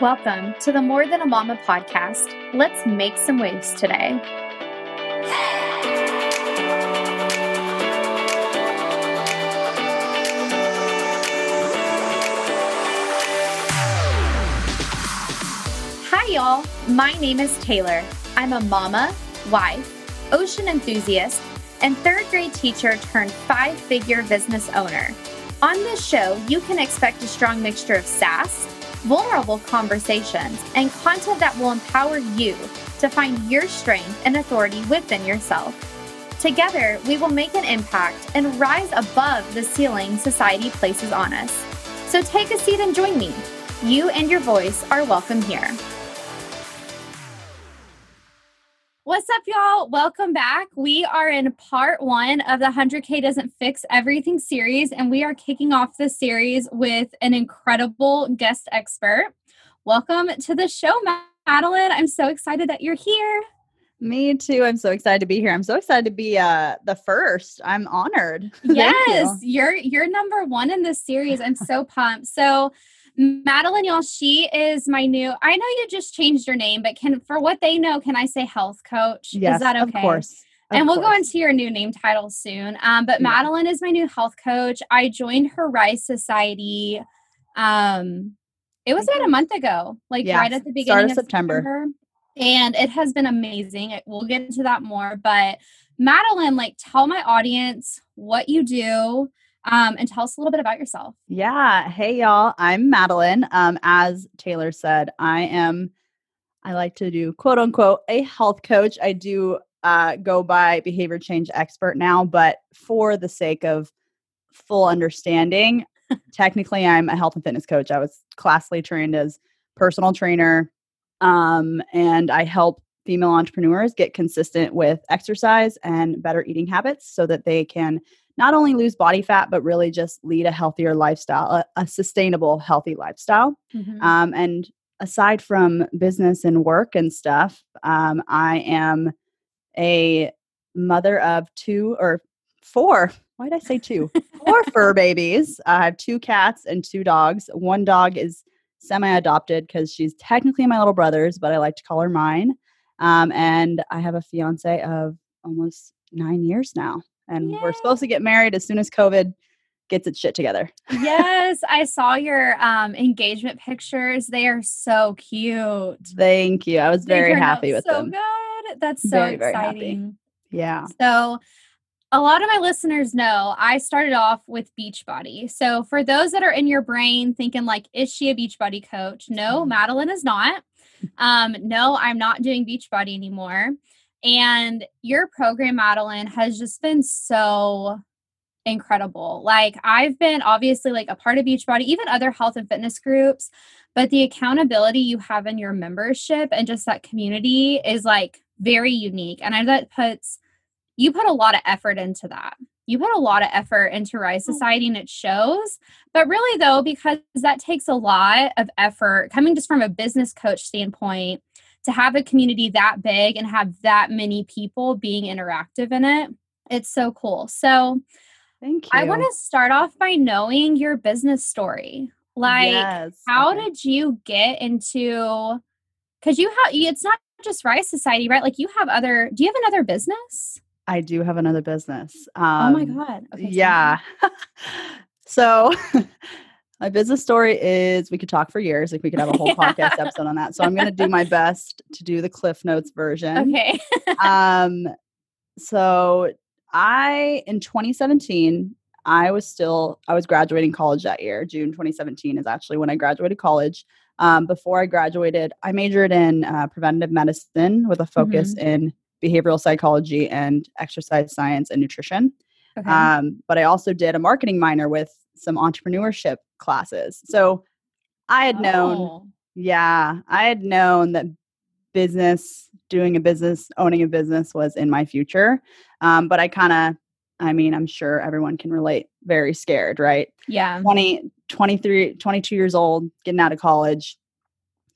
Welcome to the More Than a Mama podcast. Let's make some waves today. Hi, y'all. My name is Taylor. I'm a mama, wife, ocean enthusiast, and third grade teacher turned five figure business owner. On this show, you can expect a strong mixture of sass vulnerable conversations, and content that will empower you to find your strength and authority within yourself. Together, we will make an impact and rise above the ceiling society places on us. So take a seat and join me. You and your voice are welcome here. What's up, y'all? Welcome back. We are in part one of the 100K Doesn't Fix Everything series, and we are kicking off this series with an incredible guest expert. Welcome to the show, Madeline. I'm so excited that you're here. Me too. I'm so excited to be here. I'm so excited to be uh the first. I'm honored. Yes, you. you're you're number one in this series. I'm so pumped. So Madeline, y'all, she is my new. I know you just changed your name, but can for what they know, can I say health coach? Yes, is that okay? Of course. Of and we'll course. go into your new name title soon. Um, but yeah. Madeline is my new health coach. I joined her Rise Society. Um, it was about a month ago, like right at the beginning of, of September. September. And it has been amazing. We'll get into that more. But Madeline, like, tell my audience what you do um, and tell us a little bit about yourself. Yeah. Hey, y'all. I'm Madeline. Um, as Taylor said, I am, I like to do quote unquote a health coach. I do uh, go by behavior change expert now, but for the sake of full understanding, technically I'm a health and fitness coach. I was classically trained as personal trainer, um, and I help female entrepreneurs get consistent with exercise and better eating habits so that they can not only lose body fat, but really just lead a healthier lifestyle, a, a sustainable, healthy lifestyle. Mm-hmm. Um, and aside from business and work and stuff, um, I am a mother of two or four. Why did I say two? Four fur babies. I have two cats and two dogs. One dog is semi adopted because she's technically my little brother's, but I like to call her mine. Um, and I have a fiance of almost nine years now and Yay. we're supposed to get married as soon as COVID gets its shit together. yes, I saw your um, engagement pictures. They are so cute. Thank you. I was very happy with so them. So good. That's so very, exciting. Very yeah. So a lot of my listeners know I started off with Beachbody. So for those that are in your brain thinking like, is she a Beachbody coach? No, mm-hmm. Madeline is not. Um, no, I'm not doing Beachbody anymore. And your program, Madeline, has just been so incredible. Like I've been obviously like a part of Beachbody, even other health and fitness groups, but the accountability you have in your membership and just that community is like very unique. And I know that puts you put a lot of effort into that. You put a lot of effort into Rise oh. Society and it shows. But really though, because that takes a lot of effort coming just from a business coach standpoint, to have a community that big and have that many people being interactive in it, it's so cool. So, thank you. I want to start off by knowing your business story. Like, yes. how okay. did you get into? Because you have, it's not just Rise Society, right? Like, you have other. Do you have another business? I do have another business. Um, oh my god! Okay, yeah. so my business story is we could talk for years like we could have a whole podcast episode on that. So i'm going to do my best to do the cliff notes version. Okay. Um so i in 2017 i was still i was graduating college that year. June 2017 is actually when i graduated college. Um, before i graduated i majored in uh, preventative medicine with a focus mm-hmm. in behavioral psychology and exercise science and nutrition. Okay. um, but i also did a marketing minor with some entrepreneurship classes. So I had known, oh. yeah, I had known that business, doing a business, owning a business was in my future. Um, but I kind of, I mean, I'm sure everyone can relate, very scared, right? Yeah. 20, 23, 22 years old, getting out of college,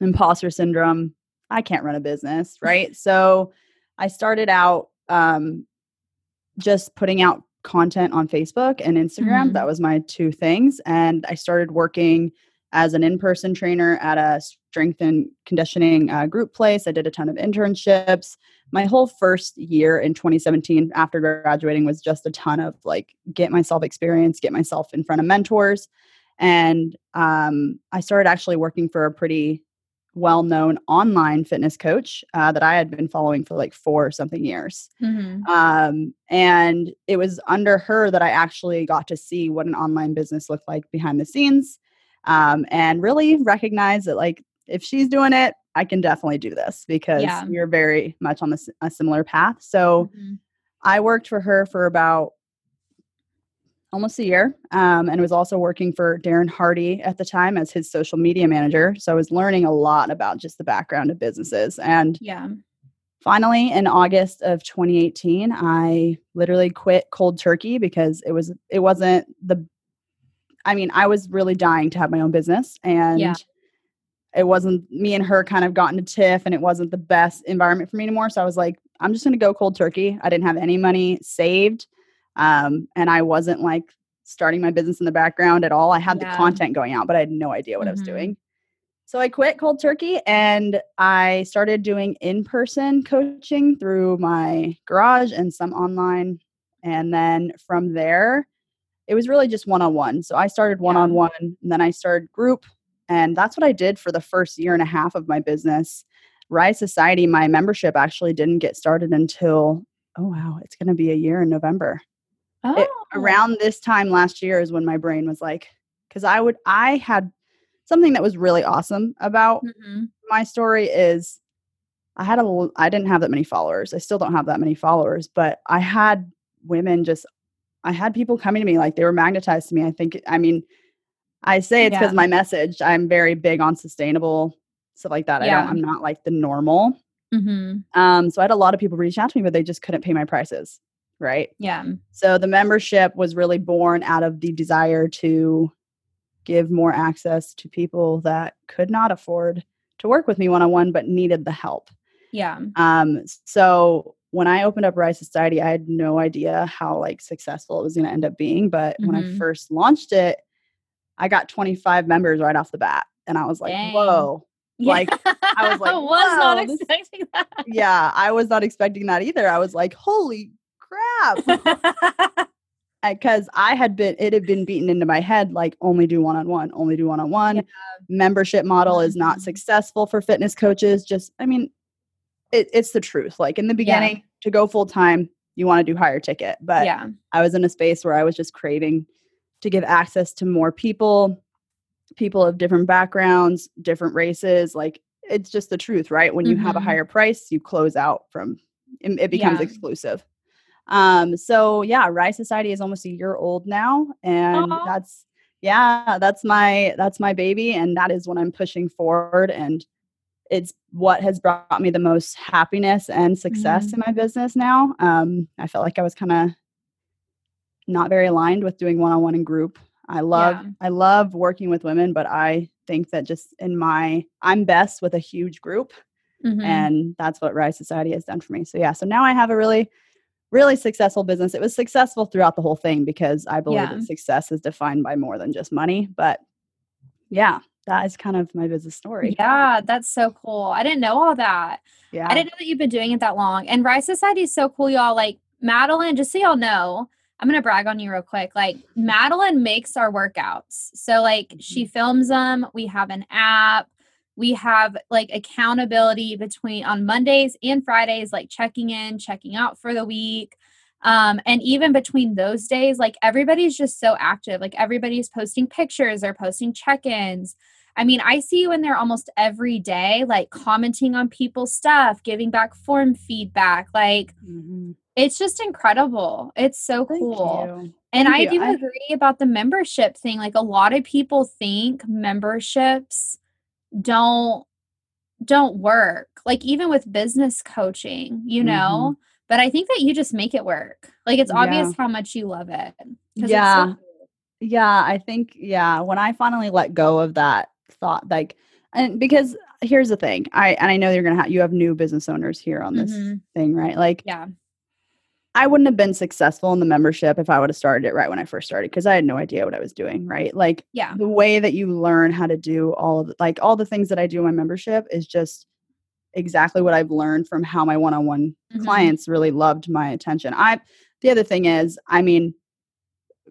imposter syndrome. I can't run a business, right? so I started out um, just putting out content on Facebook and Instagram. Mm-hmm. That was my two things. And I started working as an in-person trainer at a strength and conditioning uh, group place. I did a ton of internships. My whole first year in 2017 after graduating was just a ton of like get myself experience, get myself in front of mentors. And um, I started actually working for a pretty well known online fitness coach uh, that I had been following for like four something years. Mm-hmm. Um, and it was under her that I actually got to see what an online business looked like behind the scenes um, and really recognize that, like, if she's doing it, I can definitely do this because yeah. you're very much on the, a similar path. So mm-hmm. I worked for her for about almost a year um, and was also working for Darren Hardy at the time as his social media manager. So I was learning a lot about just the background of businesses. And yeah. Finally, in August of 2018, I literally quit cold turkey because it was it wasn't the I mean, I was really dying to have my own business and yeah. it wasn't me and her kind of got into tiff and it wasn't the best environment for me anymore. So I was like, I'm just going to go cold turkey. I didn't have any money saved. Um, and I wasn't like starting my business in the background at all. I had yeah. the content going out, but I had no idea what mm-hmm. I was mm-hmm. doing. So I quit cold turkey and I started doing in person coaching through my garage and some online. And then from there, it was really just one on one. So I started one on one and then I started group. And that's what I did for the first year and a half of my business. Rise Society, my membership actually didn't get started until, oh, wow, it's going to be a year in November. Oh. It, around this time last year is when my brain was like, because I would, I had something that was really awesome about mm-hmm. my story is I had a, I didn't have that many followers. I still don't have that many followers, but I had women just, I had people coming to me like they were magnetized to me. I think, I mean, I say it's because yeah. my message, I'm very big on sustainable stuff like that. Yeah. I don't, I'm not like the normal. Mm-hmm. Um, so I had a lot of people reach out to me, but they just couldn't pay my prices right? Yeah. So the membership was really born out of the desire to give more access to people that could not afford to work with me one on one but needed the help. Yeah. Um so when I opened up Rise Society, I had no idea how like successful it was going to end up being, but mm-hmm. when I mm-hmm. first launched it, I got 25 members right off the bat and I was like, Dang. "Whoa." Yeah. Like I was like, I was not expecting that. Yeah, I was not expecting that either. I was like, "Holy crap. Because I had been, it had been beaten into my head like only do one on one, only do one on one. Membership model is not mm-hmm. successful for fitness coaches. Just, I mean, it, it's the truth. Like in the beginning, yeah. to go full time, you want to do higher ticket. But yeah. I was in a space where I was just craving to give access to more people, people of different backgrounds, different races. Like it's just the truth, right? When you mm-hmm. have a mm-hmm. higher price, you close out from it becomes yeah. exclusive. Um, so yeah, Rise Society is almost a year old now, and Aww. that's yeah, that's my that's my baby, and that is what I'm pushing forward, and it's what has brought me the most happiness and success mm-hmm. in my business now. Um, I felt like I was kind of not very aligned with doing one-on-one and group. I love yeah. I love working with women, but I think that just in my I'm best with a huge group. Mm-hmm. And that's what Rise Society has done for me. So yeah, so now I have a really really successful business. It was successful throughout the whole thing because I believe yeah. that success is defined by more than just money. But yeah, that is kind of my business story. Yeah, that's so cool. I didn't know all that. Yeah. I didn't know that you've been doing it that long. And Rise Society is so cool, y'all. Like Madeline, just so y'all know, I'm gonna brag on you real quick. Like Madeline makes our workouts. So like she mm-hmm. films them. We have an app we have like accountability between on Mondays and Fridays, like checking in, checking out for the week. Um, and even between those days, like everybody's just so active. Like everybody's posting pictures, they're posting check ins. I mean, I see you in there almost every day, like commenting on people's stuff, giving back form feedback. Like, mm-hmm. it's just incredible. It's so Thank cool. You. And Thank I you. do I- agree about the membership thing. Like, a lot of people think memberships don't don't work like even with business coaching you know mm-hmm. but i think that you just make it work like it's obvious yeah. how much you love it yeah so yeah i think yeah when i finally let go of that thought like and because here's the thing i and i know you're gonna have you have new business owners here on this mm-hmm. thing right like yeah I wouldn't have been successful in the membership if I would have started it right when I first started because I had no idea what I was doing, right? Like Yeah. the way that you learn how to do all of the, like all the things that I do in my membership is just exactly what I've learned from how my one-on-one Mhm. clients really loved my attention. I the other thing is, I mean,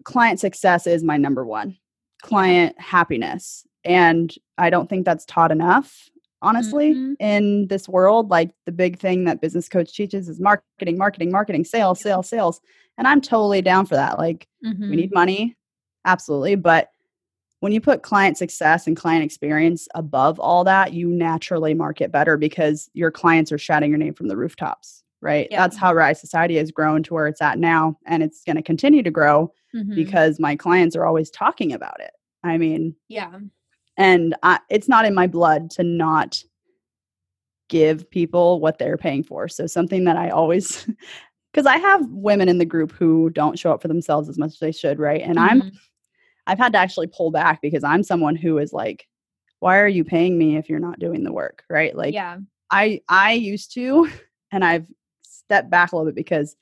client success is my number one. Client happiness. And I don't think that's taught enough, honestly, Mhm. in this world. Like the big thing that business coach teaches is marketing, marketing, marketing, sales, sales, sales. And I'm totally down for that. Like Mhm. we need money, absolutely. But when you put client success and client experience above all that, you naturally market better because your clients are shouting your name from the rooftops, right? Yeah. That's how Rise Society has grown to where it's at now. And it's going to continue to grow Mhm. because my clients are always talking about it. I mean, yeah. And I, it's not in my blood to not give people what they're paying for. So something that I always because I have women in the group who don't show up for themselves as much as they should, right? And I'm Mhm. I've had to actually pull back because I'm someone who is like, why are you paying me if you're not doing the work, right? Like yeah. I I used to and I've stepped back a little bit because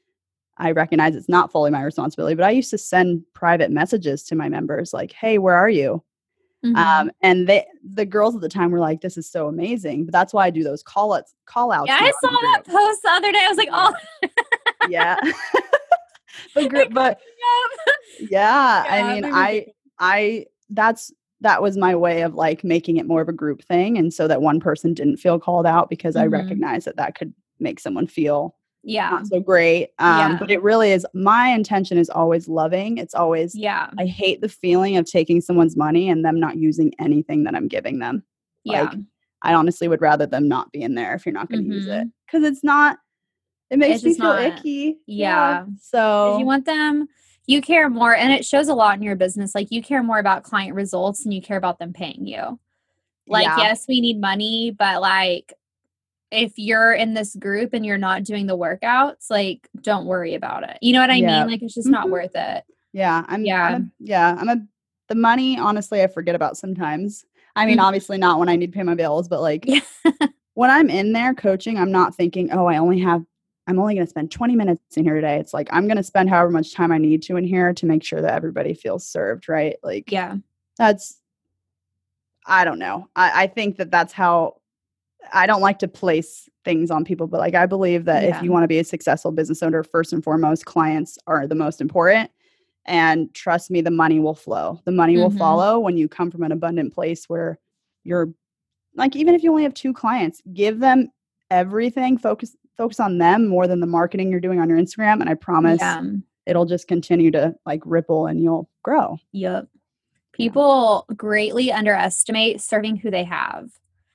I recognize it's not fully my responsibility, but I used to send private messages to my members like, "Hey, where are you?" Mhm. Um, and they the girls at the time were like, "This is so amazing." But that's why I do those call outs call outs. yeah, I saw that group. post the other day. I was like, oh, Yeah. but group, but yeah, I mean, I. I that's that was my way of like making it more of a group thing and so that one person didn't feel called out because I Mhm. recognize that that could make someone feel yeah, so great. Um, But it really is. My intention is always loving. It's always. yeah, I hate the feeling of taking someone's money and them not using anything that I'm giving them. yeah. Like, I honestly would rather them not be in there if you're not going to use it because it's not. It makes It's me feel not- icky. Yeah. So you want them. You care more, and it shows a lot in your business. Like you care more about client results, and you care about them paying you. Like, Yeah. yes, we need money, but like, if you're in this group and you're not doing the workouts, like, don't worry about it. You know what I Yeah. mean? Like, it's just not Mhm. worth it. yeah, I'm. Yeah. I'm a, yeah, I'm a. The money, honestly, I forget about sometimes. I mean, Mhm. obviously not when I need to pay my bills, but like Yeah. when I'm in there coaching, I'm not thinking, oh, I only have, I'm only going to spend 20 minutes in here today. It's like, I'm going to spend however much time I need to in here to make sure that everybody feels served, right? Like, yeah. that's, I don't know. I, I think that that's how, I don't like to place things on people, but like, I believe that Yeah. if you want to be a successful business owner, first and foremost, clients are the most important. And trust me, the money will flow. The money will Mhm. follow when you come from an abundant place where you're like even if you only have two clients give them everything focus focus on them more than the marketing you're doing on your instagram and i promise Yeah. it'll just continue to like ripple and you'll grow Yep. People greatly underestimate serving who they have.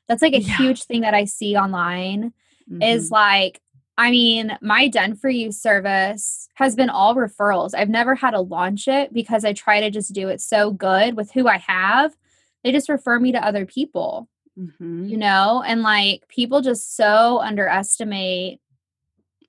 That's like a Yeah. huge thing that I see online is Mhm. like, I mean, my Done For You service has been all referrals. I've never had to launch it because I try to just do it so good with who I have. They just refer me to other people, Mhm. you know? And like people just so underestimate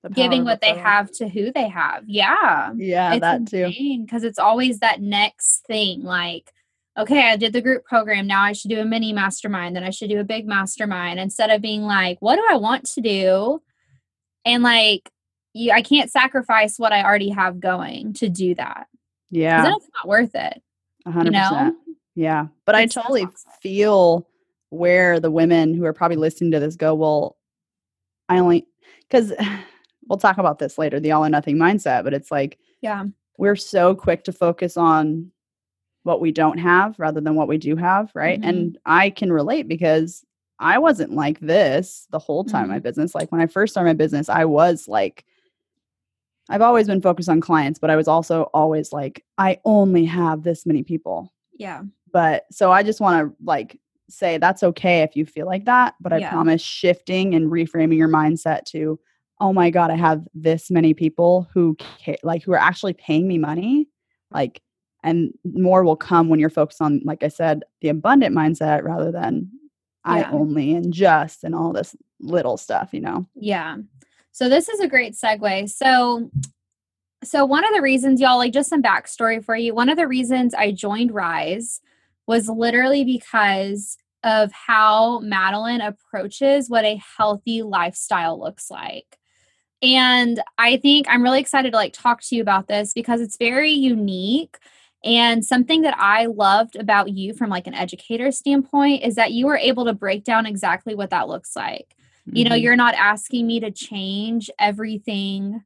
The giving what they have to who they have. Yeah. yeah that too because it's always that next thing like okay i did the group program now i should do a mini mastermind then i should do a big mastermind instead of being like what do i want to do? And like you i can't sacrifice what i already have going to do that. yeah then it's not worth it 100% know? yeah but i It's so totally feel where the women who are probably listening to this go well i only because we'll talk about this later the all or nothing mindset but it's like yeah. we're so quick to focus on what we don't have rather than what we do have, right? Mhm. And I can relate because I wasn't like this the whole time in my business. Like when I first started my business, I was like I've always been focused on clients, but I was also always like I only have this many people. yeah But so I just want to like say that's okay if you feel like that, but I Yeah. promise shifting and reframing your mindset to oh my god, I have this many people who ca- like who are actually paying me money, like and more will come when you're focused on like I said, the abundant mindset rather than I only and just and all this little stuff, you know. Yeah. So this is a great segue. So so one of the reasons y'all like just some backstory for you. One of the reasons I joined Rise was literally because of how Madeline approaches what a healthy lifestyle looks like. And I think I'm really excited to like talk to you about this because it's very unique. And something that I loved about you from like an educator standpoint is that you were able to break down exactly what that looks like. Mm-hmm. You know, mm-hmm. you're not asking me to change everything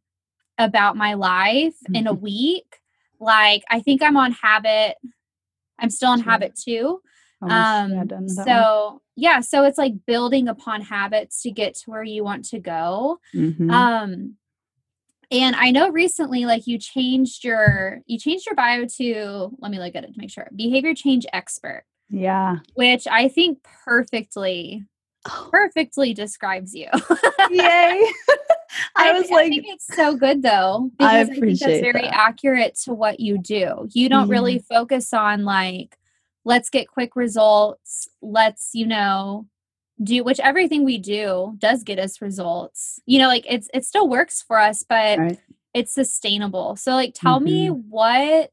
about my life mm-hmm. in a mm-hmm. week. Like I think I'm on habit. I'm still on habit two. Um yeah, so yeah, so it's like building upon habits to get to where you want to go. Mm-hmm. Um and I know recently like you changed your you changed your bio to let me look at it to make sure. Behavior change expert. Yeah. Which I think perfectly oh. perfectly describes you. Yay. I, I was like, I think it's so good though because I, appreciate I think that's very that. accurate to what you do. You don't mm-hmm. really focus on like, let's get quick results. Let's you know do which everything we do does get us results. You know, like it's it still works for us, but right. it's sustainable. So like, tell mm-hmm. me what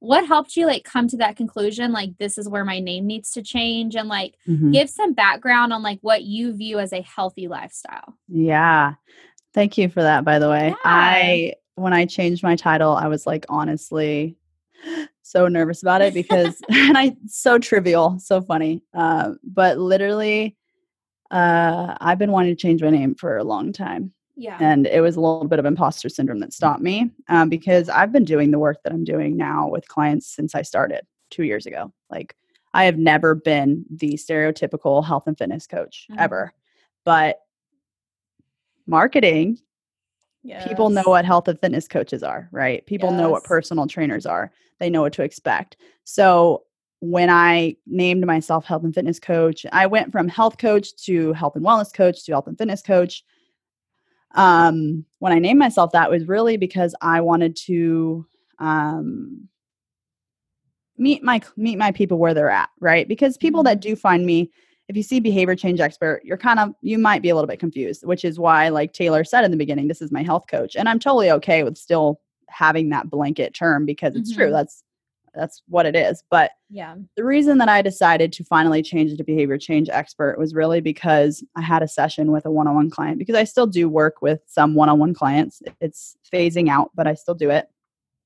what helped you like come to that conclusion like this is where my name needs to change and like mm-hmm. give some background on like what you view as a healthy lifestyle yeah thank you for that by the way yeah. i when i changed my title i was like honestly so nervous about it because and i so trivial so funny uh, but literally uh, i've been wanting to change my name for a long time yeah. And it was a little bit of imposter syndrome that stopped me um, because I've been doing the work that I'm doing now with clients since I started two years ago. Like, I have never been the stereotypical health and fitness coach mm-hmm. ever. But marketing, yes. people know what health and fitness coaches are, right? People yes. know what personal trainers are, they know what to expect. So, when I named myself health and fitness coach, I went from health coach to health and wellness coach to health and fitness coach um, when I named myself that was really because I wanted to um, meet my meet my people where they're at, right? Because people that mm-hmm. do find me, if you see behavior change expert, you're kind of you might be a little bit confused, which is why, like Taylor said in the beginning, this is my health coach, and I'm totally okay with still having that blanket term because it's mm-hmm. true. That's that's what it is. But yeah, the reason that I decided to finally change to behavior change expert was really because I had a session with a one on one client because I still do work with some one on one clients. It's phasing out, but I still do it.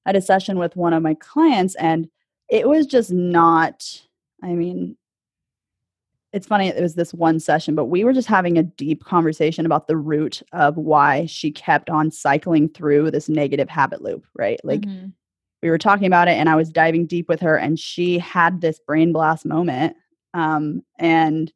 I had a session with one of my clients and it was just not, I mean, it's funny, it was this one session, but we were just having a deep conversation about the root of why she kept on cycling through this negative habit loop, right? Like, mm-hmm we were talking about it and I was diving deep with her and she had this brain blast moment. Um, and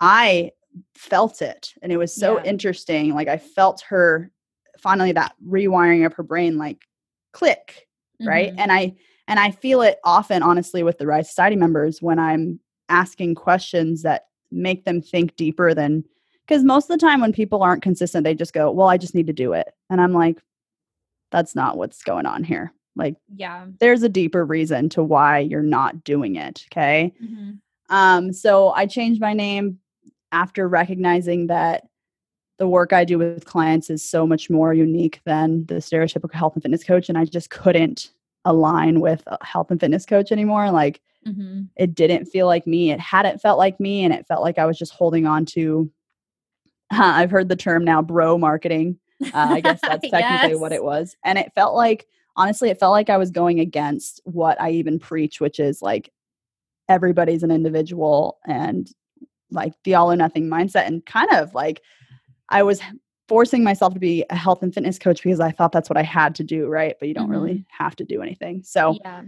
I felt it and it was so yeah. interesting. Like I felt her finally that rewiring of her brain like click, mm-hmm. right? And I and I feel it often honestly with the Rise Society members when I'm asking questions that make them think deeper than because most of the time when people aren't consistent, they just go, Well, I just need to do it. And I'm like, that's not what's going on here. Like, yeah, there's a deeper reason to why you're not doing it. Okay. Mm-hmm. Um, so I changed my name after recognizing that the work I do with clients is so much more unique than the stereotypical health and fitness coach. And I just couldn't align with a health and fitness coach anymore. Like, mm-hmm. it didn't feel like me. It hadn't felt like me. And it felt like I was just holding on to, uh, I've heard the term now, bro marketing. Uh, I guess that's technically yes. what it was. And it felt like honestly, it felt like I was going against what I even preach, which is like everybody's an individual and like the all or nothing mindset. And kind of like I was forcing myself to be a health and fitness coach because I thought that's what I had to do, right? But you don't mm-hmm. really have to do anything. So yeah.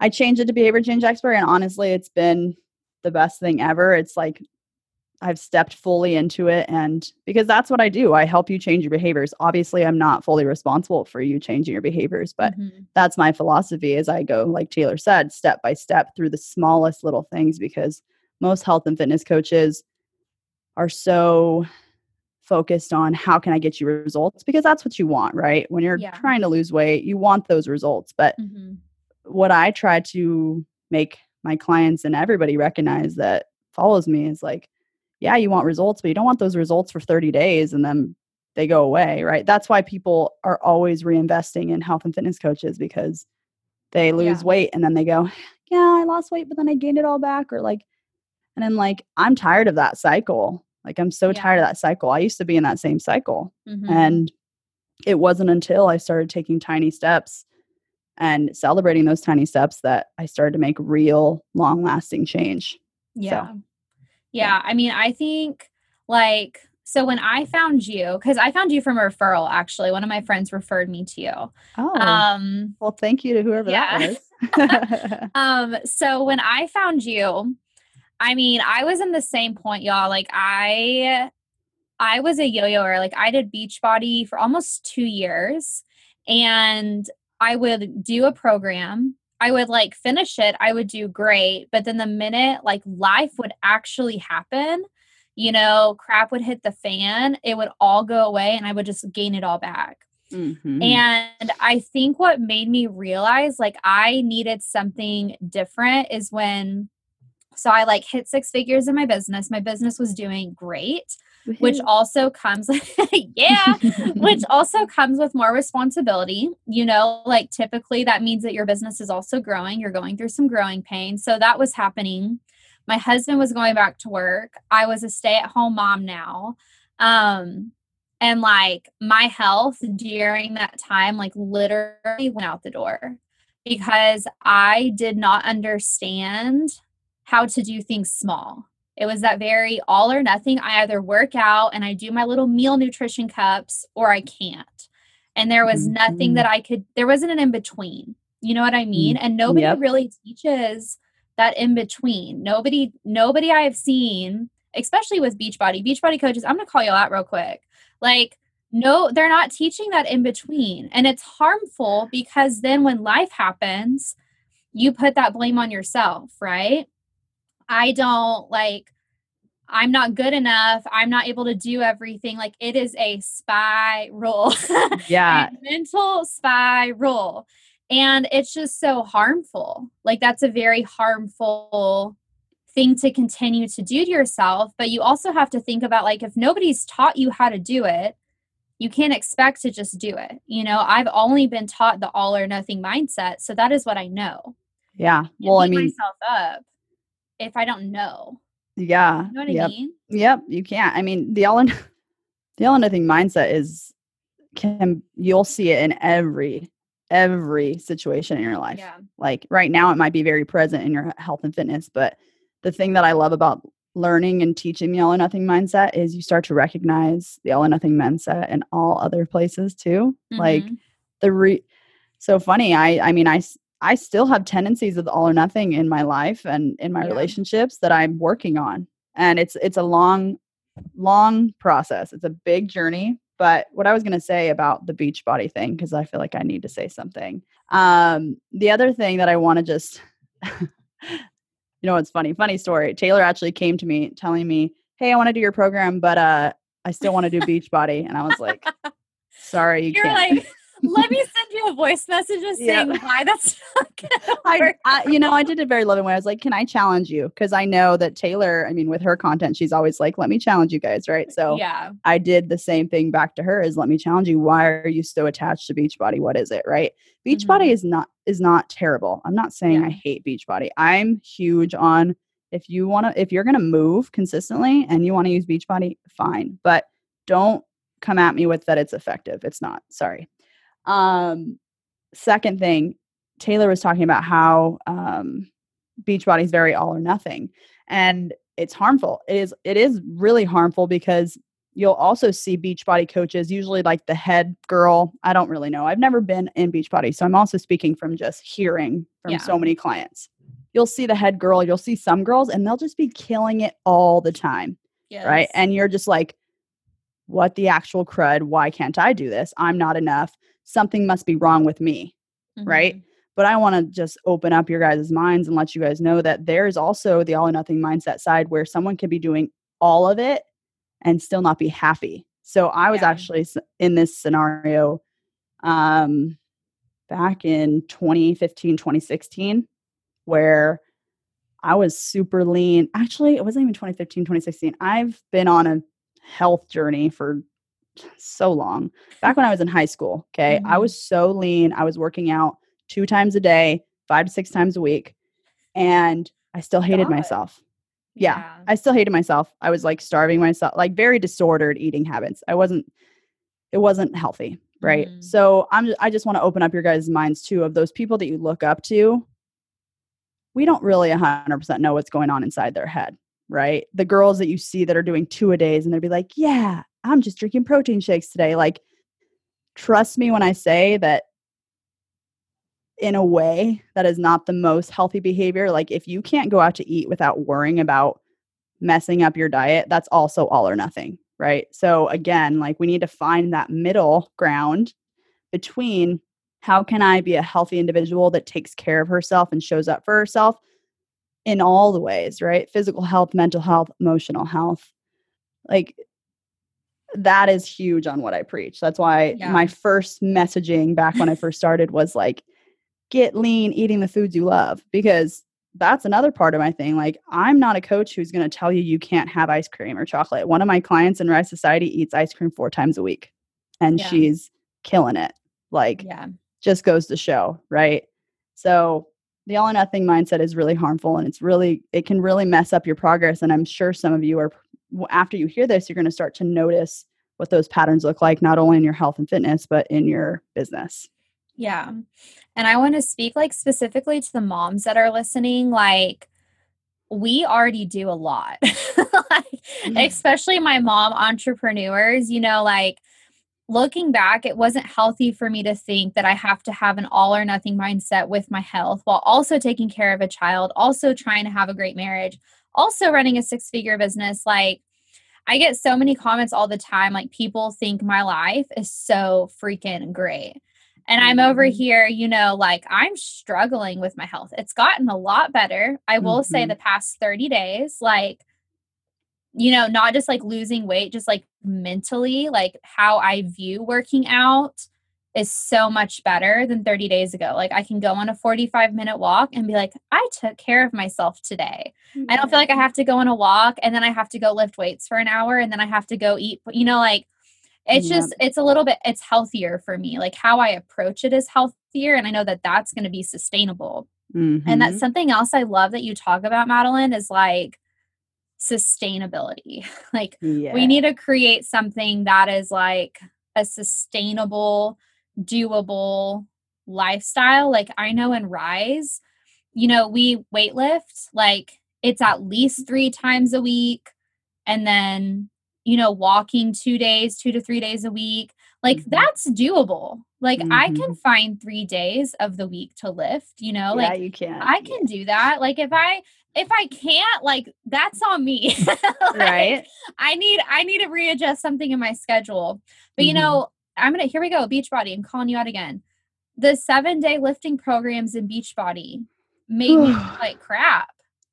I changed it to behavior change expert. And honestly, it's been the best thing ever. It's like I've stepped fully into it and because that's what I do. I help you change your behaviors. Obviously, I'm not fully responsible for you changing your behaviors, but mm-hmm. that's my philosophy as I go like Taylor said, step by step through the smallest little things because most health and fitness coaches are so focused on how can I get you results because that's what you want, right? When you're yeah. trying to lose weight, you want those results. But mm-hmm. what I try to make my clients and everybody recognize that follows me is like yeah, you want results, but you don't want those results for 30 days and then they go away, right? That's why people are always reinvesting in health and fitness coaches because they lose yeah. weight and then they go, yeah, I lost weight, but then I gained it all back. Or like, and then like, I'm tired of that cycle. Like I'm so Yeah. tired of that cycle. I used to be in that same cycle. Mhm. And it wasn't until I started taking tiny steps and celebrating those tiny steps that I started to make real long lasting change. Yeah. Yeah. I mean, I think like, so when I found you, because I found you from a referral, actually, one of my friends referred me to you. Oh, Um, well, thank you to whoever yeah. that was. um, so when I found you, I mean, I was in the same point, y'all. Like I I was a yo-yoer. Like I did Beachbody for almost two years. And I would do a program. I would like finish it. I would do great. But then the minute like life would actually happen, you know, crap would hit the fan, it would all go away and I would just gain it all back. Mhm. And I think what made me realize like I needed something different is when so I like hit six figures in my business. My business was doing great, which also comes yeah, which also comes with more responsibility. You know, like typically that means that your business is also growing. You're going through some growing pains. So that was happening. My husband was going back to work. I was a stay-at-home mom now. Um and like my health during that time like literally went out the door because I did not understand how to do things small. It was that very all or nothing. I either work out and I do my little meal nutrition cups or I can't. And there was nothing Mhm. that I could, there wasn't an in between. You know what I mean? And nobody Yep. really teaches that in between. Nobody, nobody I have seen, especially with Beachbody, Beachbody coaches, I'm going to call you out real quick. Like, no, they're not teaching that in between. And it's harmful because then when life happens, you put that blame on yourself, right? I don't like, I'm not good enough. I'm not able to do everything. Like, it is a spiral. yeah. a mental spiral. And it's just so harmful. Like, that's a very harmful thing to continue to do to yourself. But you also have to think about, like, if nobody's taught you how to do it, you can't expect to just do it. You know, I've only been taught the all or nothing mindset. So that is what I know. Yeah. Well, I mean, myself up if I don't know. yeah. You know what yep. I mean? Yep. You can't. I mean, the all or the all or nothing mindset is can you'll see it in every every situation in your life. Yeah. Like right now, it might be very present in your health and fitness, but the thing that I love about learning and teaching the all or nothing mindset is you start to recognize the all or nothing mindset in all other places too. Like Mhm. the re so funny. I I mean I I still have tendencies of all or nothing in my life and in my Yeah. relationships that I'm working on. And it's it's a long long process. It's a big journey. But what I was going to say about the Beachbody thing because I feel like I need to say something. Um the other thing that I want to just you know it's funny? Funny story. Taylor actually came to me telling me, "Hey, I want to do your program, but uh I still want to do Beachbody." And I was like, "Sorry, you You're can't." like, let me send you a voice message just saying why that's not I. I, you know, I did it very loving way. I was like, "Can I challenge you?" Because I know that Taylor. I mean, with her content, she's always like, "Let me challenge you guys," right? So yeah. I did the same thing back to her: "Is let me challenge you. Why are you so attached to Beachbody? What is it, right? Beachbody Mhm. is not is not terrible. I'm not saying Yeah. I hate Beachbody. I'm huge on if you want to if you're going to move consistently and you want to use Beachbody, fine, but don't come at me with that it's effective. It's not. Sorry. Um, second thing, Taylor was talking about how um, Beachbody is very all or nothing, and it's harmful. It is. It is really harmful because you'll also see Beachbody coaches, usually like the head girl. I don't really know. I've never been in Beachbody, so I'm also speaking from just hearing from Yeah. so many clients. You'll see the head girl. You'll see some girls, and they'll just be killing it all the time right? And you're just like, what the actual crud? Why can't I do this? I'm not enough. Something must be wrong with me, right? Mhm. But I want to just open up your guys' minds and let you guys know that there's also the all or nothing mindset side where someone could be doing all of it and still not be happy. So I was Yeah. actually in this scenario um, back in 2015, 2016, where I was super lean. Actually, it wasn't even 2015, 2016. I've been on a health journey for so long. Back when I was in high school, okay, I Mhm. was so lean. I was working out two times a day, five to six times a week, and I still hated God. myself. yeah, Yeah. I still hated myself. I was like starving myself, like very disordered eating habits. I wasn't, it wasn't healthy, right? Mhm. So I'm, I just want to open up your guys' minds too of those people that you look up to. We don't really 100% know what's going on inside their head, right? The girls that you see that are doing two a days and they'll be like, yeah, I'm just drinking protein shakes today. Like, trust me when I say that in a way that is not the most healthy behavior. Like if you can't go out to eat without worrying about messing up your diet, that's also all or nothing, right? So again, like we need to find that middle ground between how can I be a healthy individual that takes care of herself and shows up for herself in all the ways, right? Physical health, mental health, emotional health. Like that is huge on what I preach. That's why Yeah. my first messaging back when I first started was like, get lean, eating the foods you love, because that's another part of my thing. Like, I'm not a coach who's going to tell you you can't have ice cream or chocolate. One of my clients in Rise Society eats ice cream four times a week, and Yeah. she's killing it. Like, Yeah. just goes to show, right? So the all or nothing mindset is really harmful and it's really it can really mess up your progress and I'm sure some of you are after you hear this you're going to start to notice what those patterns look like not only in your health and fitness but in your business. Yeah. And I want to speak like specifically to the moms that are listening. Like, we already do a lot. like, Mm. especially my mom entrepreneurs, you know, like looking back, it wasn't healthy for me to think that I have to have an all or nothing mindset with my health while also taking care of a child, also trying to have a great marriage, also running a six figure business. Like, I get so many comments all the time. Like, people think my life is so freaking great. And I'm over Mhm. here, you know, like I'm struggling with my health. It's gotten a lot better. I will say Mhm. the past 30 days, like, you know, not just like losing weight, just like mentally, like how I view working out is so much better than 30 days ago. Like I can go on a 45 minute walk and be like, I took care of myself today. I don't feel like I have to go on a walk and then I have to go lift weights for an hour and then I have to go eat. You know, like it's Yep. just, it's a little bit, it's healthier for me. Like how I approach it is healthier. And I know that that's going to be sustainable. And Mhm. that's something else I love that you talk about, Madeline, is like sustainability. like yeah. we need to create something that is like a sustainable, doable lifestyle. Like I know in Rise, you know, we weightlift, like it's at least three times a week. And then, you know, walking two days, two to three days a week. Like Mhm. that's doable. Like I can Mhm. find three days of the week to lift, you know, yeah, like you can. I can do that. Like if I if I can't, like that's on me. Like, right? I need I need to readjust something in my schedule. But you Mhm. know, I'm gonna here we go, Beachbody. I'm calling you out again. The seven day lifting programs in Beachbody made me like crap.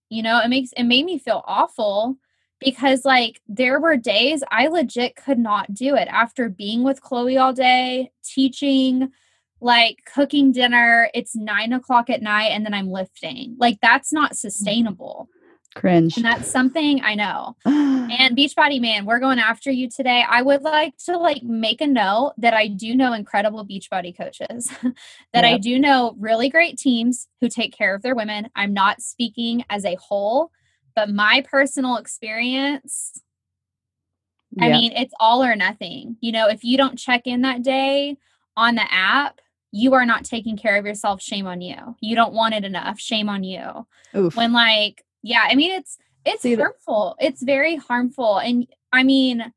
You know, it makes it made me feel awful because like there were days I legit could not do it after being with Chloe all day, teaching, like cooking dinner. It's nine o'clock at night and then I'm lifting. Like that's not mm-hmm. sustainable. Cringe. And that's something I know. And Beachbody Man, we're going after you today. I would like to like make a note that I do know incredible Beachbody coaches, that I do know really great teams who take care of their women. I'm not speaking as a whole, but my personal experience, I Yeah. mean, it's all or nothing. You know, if you don't check in that day on the app, you are not taking care of yourself. Shame on you. You don't want it enough. Shame on you Oof. when like yeah i mean it's it's See, harmful. It's very harmful and i mean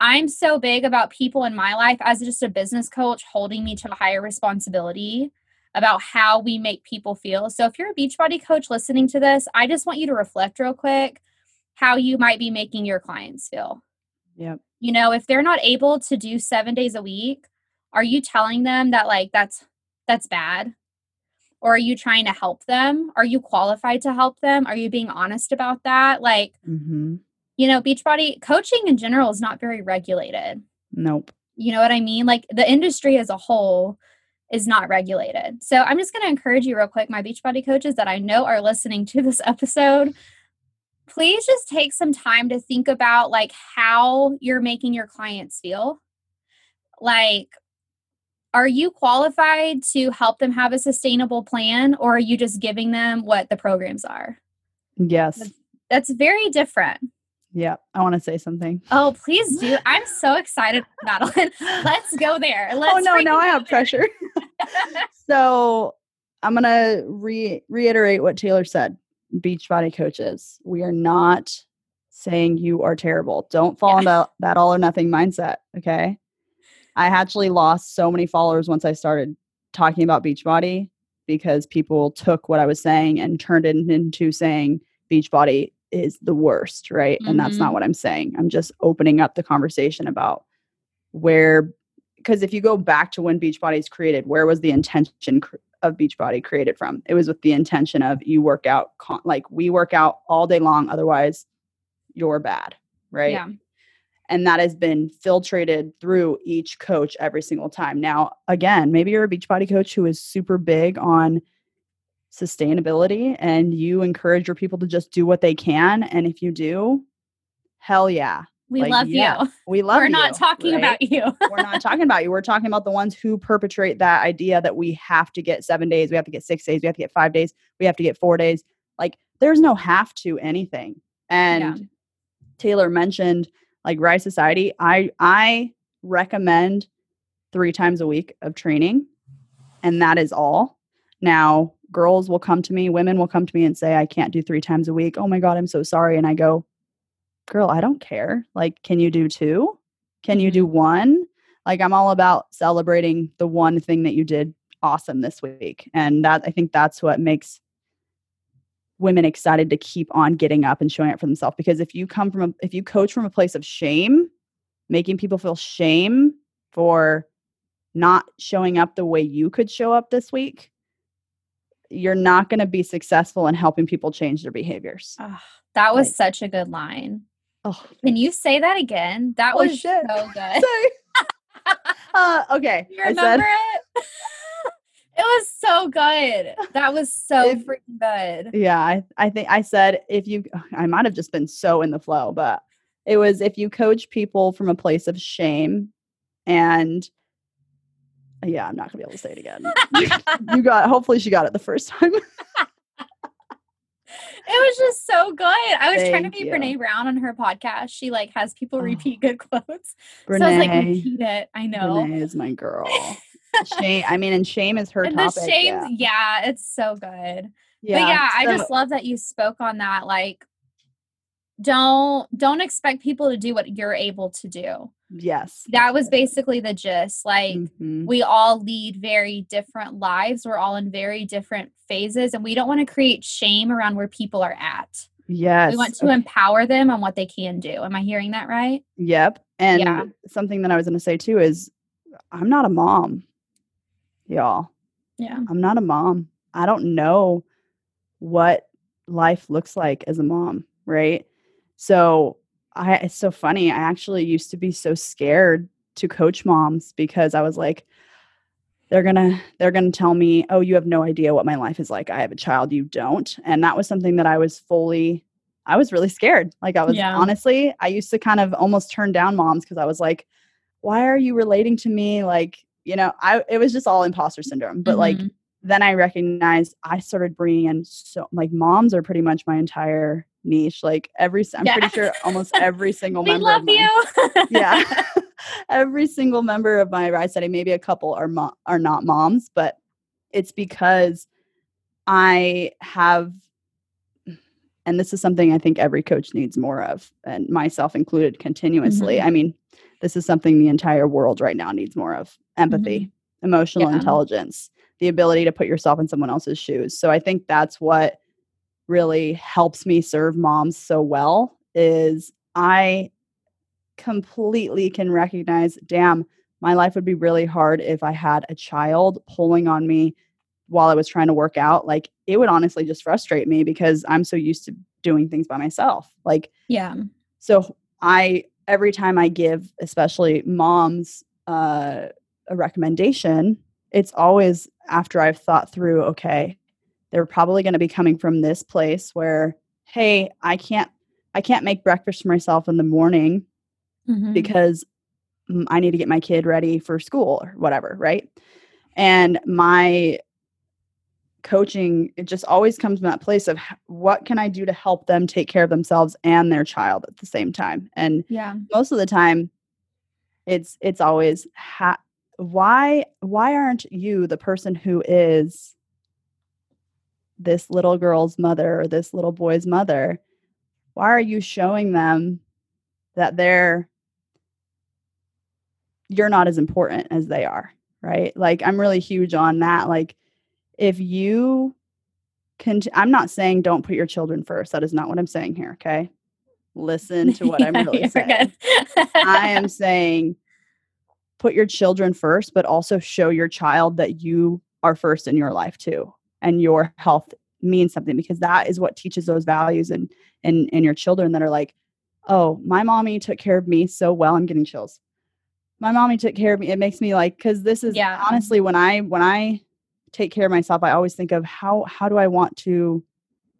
i'm so big about people in my life as just a business coach holding me to a higher responsibility about how we make people feel. So if you're a beachbody coach listening to this i just want you to reflect real quick how you might be making your clients feel. Yeah. you know if they're not able to do seven days a week are you telling them that like that's that's bad or are you trying to help them? Are you qualified to help them? Are you being honest about that? Like hmm you know beachbody coaching in general is not very regulated. Nope. you know what i mean? Like the industry as a whole is not regulated. So i'm just going to encourage you real quick my beachbody coaches that i know are listening to this episode please just take some time to think about like how you're making your clients feel. Like are you qualified to help them have a sustainable plan or are you just giving them what the programs are Yes. That's very different. Yeah, I want to say something. Oh, please do. I'm so excited, Madeline. Let's go there. Oh, Let's oh no, now I have there. pressure. so I'm gonna re- reiterate what Taylor said. Beachbody coaches, we are not saying you are terrible. Don't fall Yeah. into that all or nothing mindset. Okay. I actually lost so many followers once I started talking about Beachbody because people took what I was saying and turned it into saying Beachbody is the worst, right? And that's not Mhm. what I'm saying. I'm just opening up the conversation about where because if you go back to when Beachbody is created, where was the intention cr- of Beachbody created from? It was with the intention of you work out, con- like we work out all day long, otherwise you're bad, right? Yeah. And that has been filtrated through each coach every single time. Now, again, maybe you're a Beachbody coach who is super big on sustainability and you encourage your people to just do what they can. And if you do, hell yeah, We Like, love yeah, you. we love you. We're not talking right? about you. we're not talking about you. We're talking about the ones who perpetrate that idea that we have to get seven days, we have to get six days, we have to get five days, we have to get four days. Like there's no have to anything. And Yeah. Taylor mentioned like Rise Society. I I recommend three times a week of training, and that is all. Now, girls will come to me, women will come to me and say, I can't do three times a week. Oh my God, I'm so sorry. And I go, Girl, I don't care. Like, can you do two? Can you do mm-hmm. one? Like, I'm all about celebrating the one thing that you did awesome this week. And that I think that's what makes women excited to keep on getting up and showing up for themselves. Because if you come from a, if you coach from a place of shame, making people feel shame for not showing up the way you could show up this week, you're not going to be successful in helping people change their behaviors. Ah, that was Like- such a good line. Oh, Can you say that again? That Oh, was shit. so good. uh, okay. You I remember said, it? It was so good. That was so If- freaking good. yeah, I, I think I said if you, I might have just been so in the flow, but it was if you coach people from a place of shame and yeah, I'm not gonna be able to say it again. you got, hopefully she got it the first time. It was just so good. I was trying to be you. Brene Brown on her podcast. She like has people Oh. repeat good quotes. So I was like, repeat it. I know. Renee is my girl. Shame, I mean, and shame is her and topic. the shame, yeah. yeah. it's so good. Yeah, but yeah, I just love that you spoke on that. Like, don't don't expect people to do what you're able to do. yes. That was basically the gist. Like, Mhm. we all lead very different lives. We're all in very different phases, and we don't want to create shame around where people are at. Yes. We want to okay. empower them on what they can do. Am I hearing that right? Yep. And Yeah. something that I was going to say too is I'm not a mom, y'all. Yeah. I'm not a mom. I don't know what life looks like as a mom, right? So I it's so funny. I actually used to be so scared to coach moms because I was like they're going to they're going to tell me, "Oh, you have no idea what my life is like. I have a child, you don't." And that was something that I was fully I was really scared. Like I was Yeah. honestly, I used to kind of almost turn down moms because I was like, "Why are you relating to me?" Like, you know, I it was just all imposter syndrome. But like Mhm. then I recognized I started bringing in so like moms are pretty much my entire niche. Like every i'm Yeah. pretty sure almost every single we member. love of my, you. yeah, every single member of my Rise Society, maybe a couple are mo- are not moms, but it's because I have, and this is something I think every coach needs more of, and myself included, continuously. Mhm. I mean, this is something the entire world right now needs more of: empathy, emotional Mm-hmm. Yeah. intelligence, the ability to put yourself in someone else's shoes. So I think that's what really helps me serve moms so well is I completely can recognize, damn, my life would be really hard if I had a child pulling on me while I was trying to work out. Like it would honestly just frustrate me because I'm so used to doing things by myself. Like yeah. so I every time I give, especially moms, uh, a recommendation, it's always after I've thought through, okay, they're probably going to be coming from this place where, hey, I can't I can't make breakfast for myself in the morning Mhm. because I need to get my kid ready for school or whatever, right? And my coaching it just always comes from that place of what can i do to help them take care of themselves and their child at the same time? And Yeah. most of the time it's it's always ha- why why aren't you the person who is this little girl's mother or this little boy's mother? Why are you showing them that they're you're not as important as they are right? Like i'm really huge on that like if you can i'm not saying don't put your children first that is not what i'm saying here okay listen to what i'm really saying. I am saying put your children first, but also show your child that you are first in your life too. And your health means something because that is what teaches those values in in, in your children that are like, oh, my mommy took care of me so well. I'm getting chills. My mommy took care of me. It makes me like because this is Yeah. honestly when I when I take care of myself, I always think of how how do I want to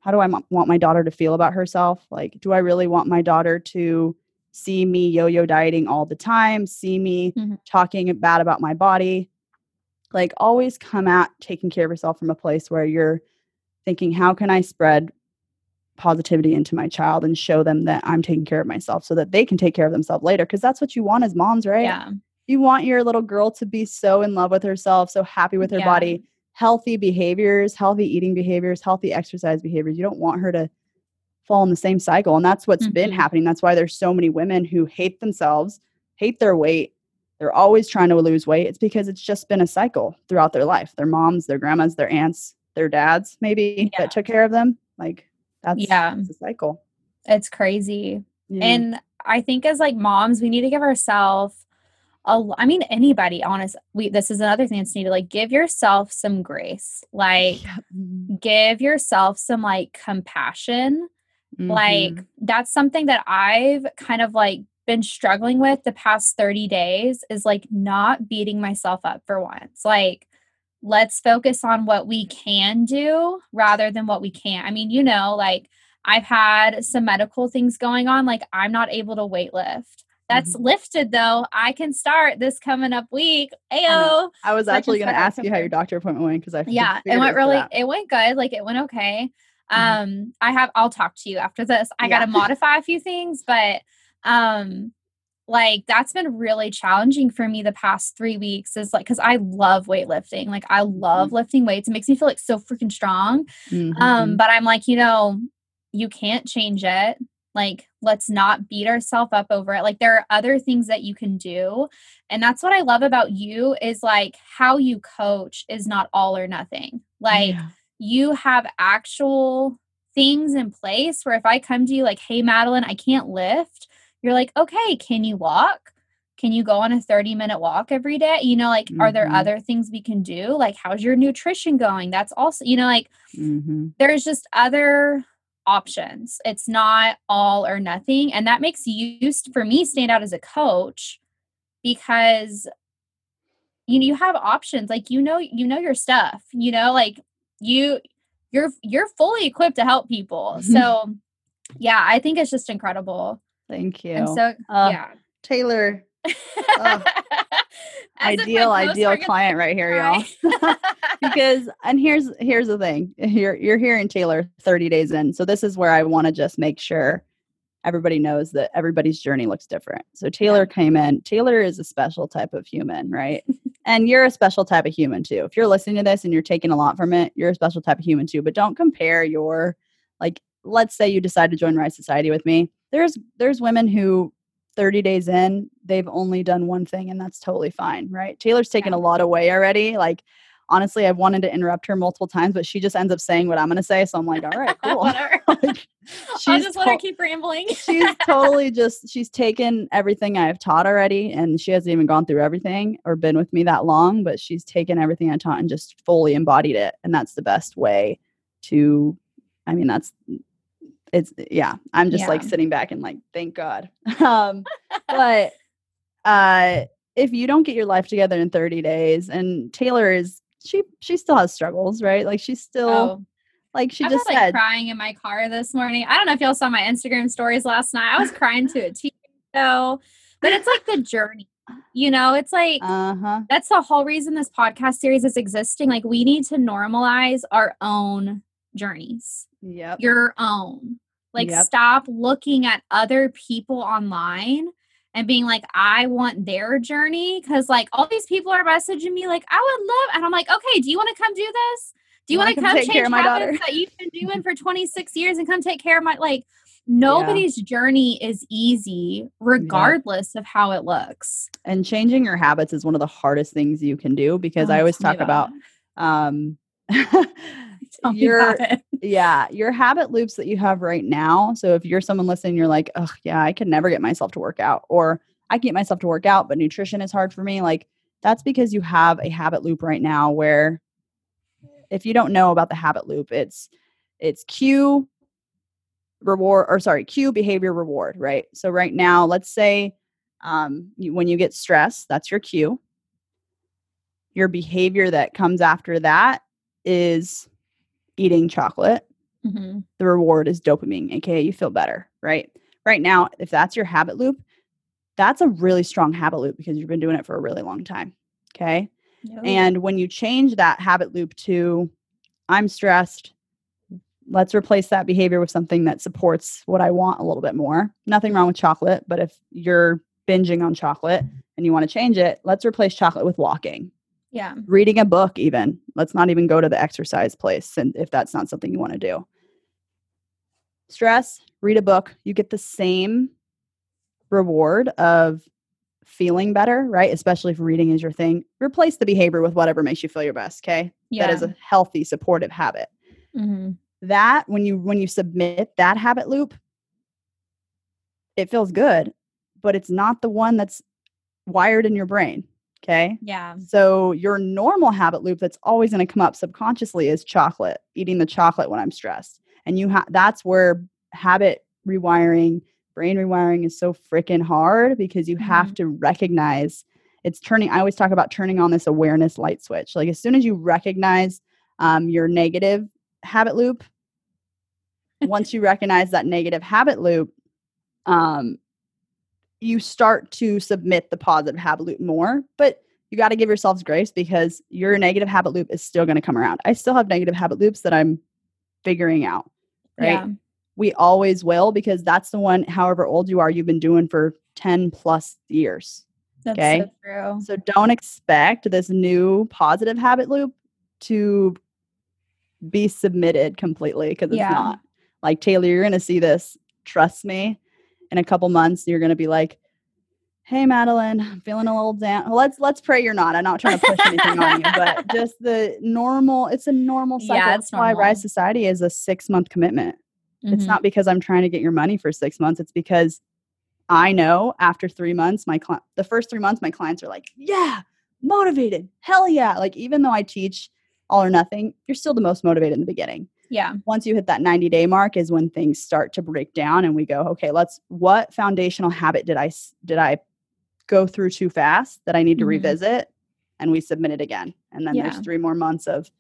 how do I want my daughter to feel about herself? Like, do I really want my daughter to see me yo-yo dieting all the time, see me Mhm. talking bad about my body? Like, always come at taking care of yourself from a place where you're thinking, how can I spread positivity into my child and show them that I'm taking care of myself so that they can take care of themselves later? Because that's what you want as moms, right? Yeah. You want your little girl to be so in love with herself, so happy with her Yeah. body, healthy behaviors, healthy eating behaviors, healthy exercise behaviors. You don't want her to fall in the same cycle. And that's what's been Mhm. happening. That's why there's so many women who hate themselves, hate their weight. They're always trying to lose weight. It's because it's just been a cycle throughout their life. Their moms, their grandmas, their aunts, their dads, maybe Yeah. that took care of them. Like that's Yeah. a cycle. It's crazy. Yeah. And I think as like moms, we need to give ourselves a I mean anybody, honest. We this is another thing that's needed. Like give yourself some grace. Like Mhm. give yourself some like compassion. Like Mhm. that's something that I've kind of like been struggling with the past 30 days is like not beating myself up for once. Like let's focus on what we can do rather than what we can't. I mean, you know, like I've had some medical things going on like I'm not able to weight That's lifted though. I can start this coming up week. Ayo. I was so actually going to ask you how your doctor appointment went because I Yeah, it went really it went good. Like it went okay. Mhm. Um I have I'll talk to you after this. I got to modify a few things, but um like that's been really challenging for me the past 3 weeks is like cuz I love weightlifting. Like I love lifting weights. It makes me feel like so freaking strong. Mhm. Um but I'm like, you know, you can't change it. Like let's not beat ourselves up over it. Like there are other things that you can do. And that's what I love about you is like how you coach is not all or nothing. Like Yeah. you have actual things in place where if I come to you like, hey, Madeline, I can't lift, you're like, okay, can you walk? Can you go on a 30 minute walk every day? You know, like, are there Mhm. other things we can do? Like, how's your nutrition going? That's also, you know, like, Mhm. there's just other options. It's not all or nothing. And that makes you, for me, stand out as a coach because you know you have options like you know you know your stuff you know like you you're you're fully equipped to help people so yeah i think it's just incredible Thank you. and so Uh, yeah Taylor, My ideal, ideal client right here, y'all. because and here's here's the thing you're you're hearing taylor 30 days in so this is where i want to just make sure everybody knows that everybody's journey looks different. So taylor came in taylor is a special type of human right? And you're a special type of human too. If you're listening to this and you're taking a lot from it you're a special type of human too but don't compare your like let's say you decide to join rise society with me. There's there's women who 30 days in they've only done one thing and that's totally fine right taylor's taken Yeah. a lot away already like honestly, I've wanted to interrupt her multiple times, but she just ends up saying what I'm going to say. So I'm like, all right, cool. Like, i'll just let her to- keep rambling she's totally just, she's taken everything I've taught already. And she hasn't even gone through everything or been with me that long, but she's taken everything I taught and just fully embodied it. And that's the best way to, I mean, that's, it's, yeah, I'm just like sitting back and like, thank God. um, but, uh, if you don't get your life together in 30 days and Taylor is she she still has struggles, right? Like she's still oh like she I just was like said crying in my car this morning. I don't know if y'all saw my Instagram stories last night. I was crying to a TV show, but it's like the journey. You know, it's like Uh-huh. that's the whole reason this podcast series is existing. Like we need to normalize our own journeys. Yep. Your own. Like Yep. stop looking at other people online and being like, I want their journey. Cause like all these people are messaging me like, I would love and I'm like, okay, do you want to come do this? Do you Wanna come come take change care of my habits daughter? that you've been doing for 26 years and come take care of my like nobody's journey is easy regardless of how it looks. And changing your habits is one of the hardest things you can do because I Oh, always talk about it. um Tell your yeah, your habit loops that you have right now. So if you're someone listening, you're like, oh yeah, I could never get myself to work out, or I can get myself to work out, but nutrition is hard for me. Like that's because you have a habit loop right now where if you don't know about the habit loop, it's it's cue reward or sorry, cue behavior reward, right? So right now, let's say um, you, when you get stressed, that's your cue. Your behavior that comes after that is eating chocolate Mhm. the reward is dopamine, aka you feel better, right? Right now, if that's your habit loop, that's a really strong habit loop because you've been doing it for a really long time. Okay. Yep. And when you change that habit loop to, I'm stressed, let's replace that behavior with something that supports what I want a little bit more. Nothing wrong with chocolate, but if you're binging on chocolate and you want to change it, let's replace chocolate with walking yeah. reading a book even. Let's not even go to the exercise place and if that's not something you want to do. Stress read a book. You get the same reward of feeling better right? Especially if reading is your thing. Replace the behavior with whatever makes you feel your best okay? Yeah. that is a healthy supportive habit. Mhm. that when you when you submit that habit loop it feels good but it's not the one that's wired in your brain okay Yeah. so your normal habit loop that's always going to come up subconsciously is chocolate, eating the chocolate when I'm stressed. And you have that's where habit rewiring, brain rewiring is so freaking hard because you have to recognize it's turning I always talk about turning on this awareness light switch. Like as soon as you recognize um, your negative habit loop, once you recognize that negative habit loop, um, you start to submit the positive habit loop more. But you got to give yourselves grace because your negative habit loop is still going to come around. I still have negative habit loops that I'm figuring out. Right. Yeah. We always will because that's the one, however old you are, you've been doing for 10 plus years. That's Okay. so true. So don't expect this new positive habit loop to be submitted completely because it's Yeah. not. Like Taylor, you're going to see this. Trust me. In a couple months, you're going to be like, "Hey, Madeline, I'm feeling a little down." Well, let's let's pray you're not. I'm not trying to push anything on you, but just the normal. It's a normal cycle. Yeah, it's That's why. Rise Society is a six month commitment. It's Mhm. not because I'm trying to get your money for six months. It's because I know after three months, my cli- the first three months, my clients are like, "Yeah, motivated, hell yeah!" Like even though I teach all or nothing, you're still the most motivated in the beginning. Yeah. Once you hit that 90 day mark, is when things start to break down, and we go, "Okay, let's. What foundational habit did I did I go through too fast that I need to Mhm. revisit?" And we submit it again, and then there's three more months of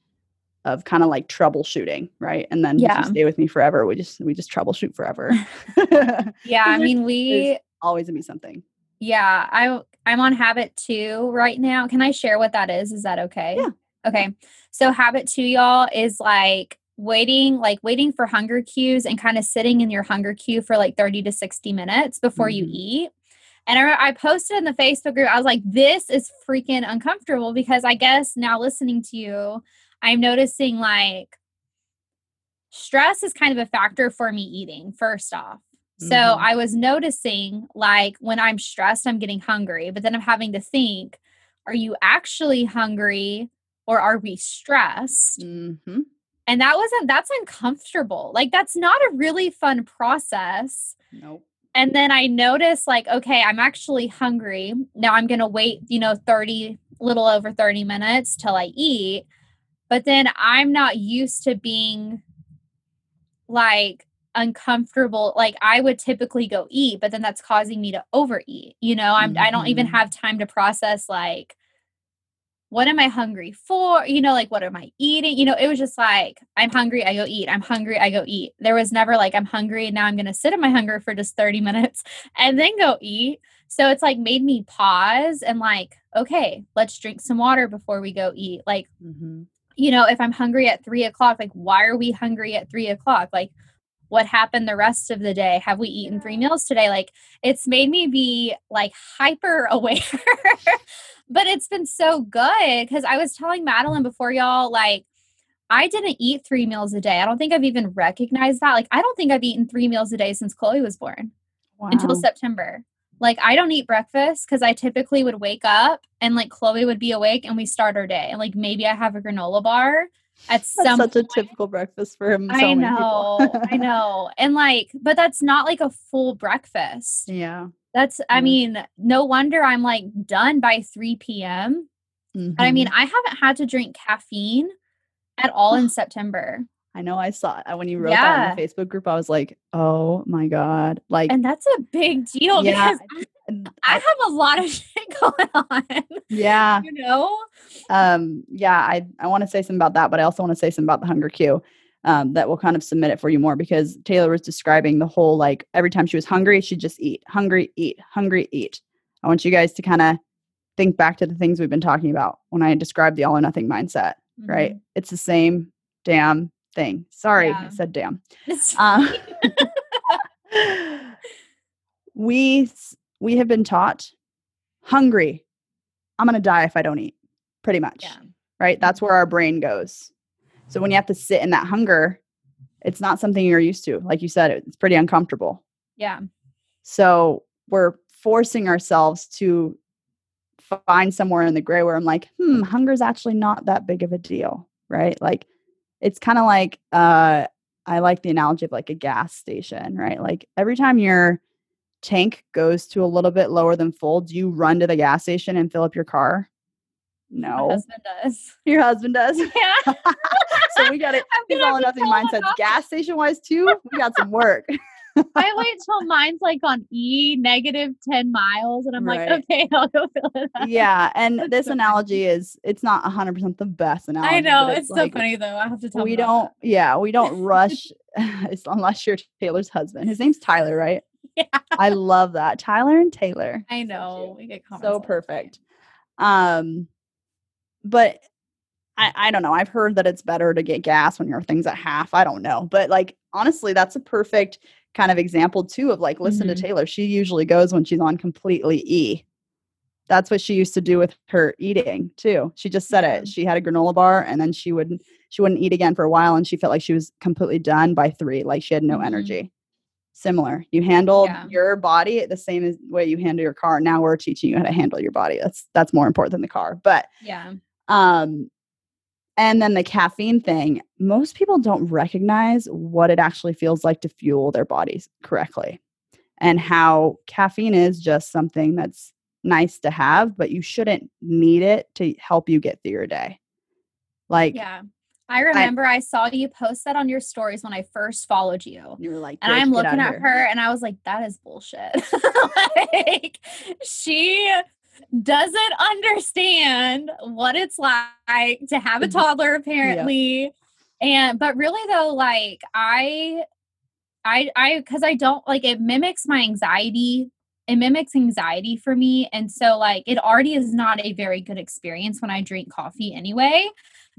of kind of like troubleshooting, right? And then if Yeah. you stay with me forever, we just we just troubleshoot forever. Yeah. I mean, we, always gonna be something. yeah, I, I'm on habit two right now. Can I share what that is? Is that okay? Yeah. Okay. So habit two, y'all, is like waiting, like waiting for hunger cues and kind of sitting in your hunger cue for like 30 to 60 minutes before you Mhm. eat. And I, I posted in the Facebook group, I was like, this is freaking uncomfortable because I guess now listening to you, I'm noticing like stress is kind of a factor for me eating, first off. So Mhm. I was noticing like when I'm stressed, I'm getting hungry, but then I'm having to think, are you actually hungry or are we stressed? Mm-hmm. And that wasn't, that's uncomfortable. Like, that's not a really fun process. Nope. And then I noticed, like, okay, I'm actually hungry. Now I'm going to wait, you know, 30, little over 30 minutes till I eat. But then I'm not used to being like uncomfortable. Like, I would typically go eat, but then that's causing me to overeat. You know, I'm, I don't even Mhm. have time to process, like, what am I hungry for? You know, like what am I eating? You know, it was just like, I'm hungry, I go eat. I'm hungry, I go eat. There was never like, I'm hungry, now I'm going to sit in my hunger for just 30 minutes and then go eat. So it's like made me pause and like, okay, let's drink some water before we go eat. Like, mm-hmm. you know, if I'm hungry at three o'clock, like, why are we hungry at three o'clock? Like, what happened the rest of the day? Have we eaten three meals today? Like, it's made me be like hyper aware but it's been so good because I was telling Madeline before y'all, like, I didn't eat three meals a day. I don't think I've even recognized that. Like, I don't think I've eaten three meals a day since Chloe was born wow. until September. Like, I don't eat breakfast because I typically would wake up and like Chloe would be awake and we start our day. And like, maybe I have a granola bar at that's some such point. a typical breakfast for him. So I know, I know. And like, but that's not like a full breakfast. Yeah. That's, I mean, no wonder I'm like done by 3 p.m. Mm-hmm. I mean, I haven't had to drink caffeine at all in September. I know I saw it when you wrote yeah. that in the Facebook group. I was like, oh my God. Like, and that's a big deal yeah, because I, have a lot of shit going on. Yeah. You know? Um, yeah, I, I want to say something about that, but I also want to say something about the hunger cue um, that will kind of submit it for you more because Taylor was describing the whole like every time she was hungry, she'd just eat, hungry, eat, hungry, eat. I want you guys to kind of think back to the things we've been talking about when I described the all or nothing mindset, mm-hmm. right? It's the same damn thing. Sorry, yeah. I said damn. Um, we we have been taught hungry. I'm going to die if I don't eat. Pretty much. Yeah. Right? That's where our brain goes. So when you have to sit in that hunger, it's not something you're used to. Like you said, it's pretty uncomfortable. Yeah. So we're forcing ourselves to find somewhere in the gray where I'm like, hmm, hunger is actually not that big of a deal. Right. Like it's kind of like, uh, I like the analogy of like a gas station, right? Like every time your tank goes to a little bit lower than full, do you run to the gas station and fill up your car? No. My husband does. Your husband does? Yeah. so we got it. These all or nothing mindsets. Gas station wise too. We got some work. I wait till mine's like on E negative 10 miles and I'm right. like, okay, I'll go fill it up. Yeah. And this analogy is, it's not 100% the best analogy. I know. It's, it's like, so funny though. I have to tell We don't, that. yeah, we don't rush unless you're Taylor's husband. His name's Tyler, right? Yeah. I love that. Tyler and Taylor. I know. We get so perfect. Um, but I, I don't know. I've heard that it's better to get gas when your thing's at half. I don't know. But like honestly, that's a perfect kind of example too of like listen mm-hmm. to Taylor. She usually goes when she's on completely E. That's what she used to do with her eating too. She just said it. She had a granola bar and then she would she wouldn't eat again for a while and she felt like she was completely done by 3, like she had no mm-hmm. energy. Similar. You handle yeah. your body the same as way you handle your car. Now we're teaching you how to handle your body. That's that's more important than the car. But yeah um, and then the caffeine thing, most people don't recognize what it actually feels like to fuel their bodies correctly and how caffeine is just something that's nice to have, but you shouldn't need it to help you get through your day. Like, yeah. I remember I, I, saw you post that on your stories when I first followed you. You were like, and I'm looking at her and I was like, that is bullshit. like, she doesn't understand what it's like to have a mm-hmm. toddler apparently yeah. and but really though like i i i because i don't like it mimics my anxiety it mimics anxiety for me and so like it already is not a very good experience when i drink coffee anyway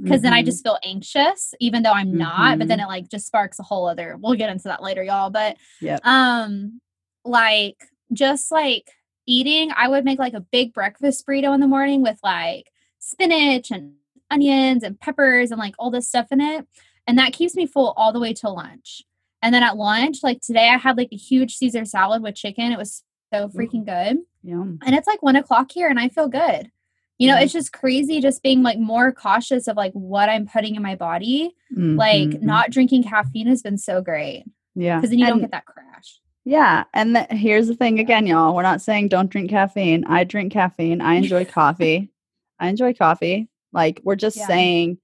because mm-hmm. then i mm-hmm. just feel anxious even though i'm not mm-hmm. but then mm-hmm. it like just sparks a whole other we'll get into that later y'all but yeah um like just like eating, I would make like a big breakfast burrito in the morning with like spinach and onions and peppers and like all this stuff in it. And that keeps me full all the way till lunch. And then at lunch, like today, I had like a huge Caesar salad with chicken. It was so freaking good. Yum. And it's like one o'clock here and I feel good. You know, it's just crazy just being like more cautious of like what I'm putting in my body. Mm-hmm. Like not drinking caffeine has been so great. Yeah. Because then you and, don't get that crash. Yeah. And th- here's the thing again, y'all. We're not saying don't drink caffeine. I drink caffeine. I enjoy coffee. I enjoy coffee. Like, we're just yeah. saying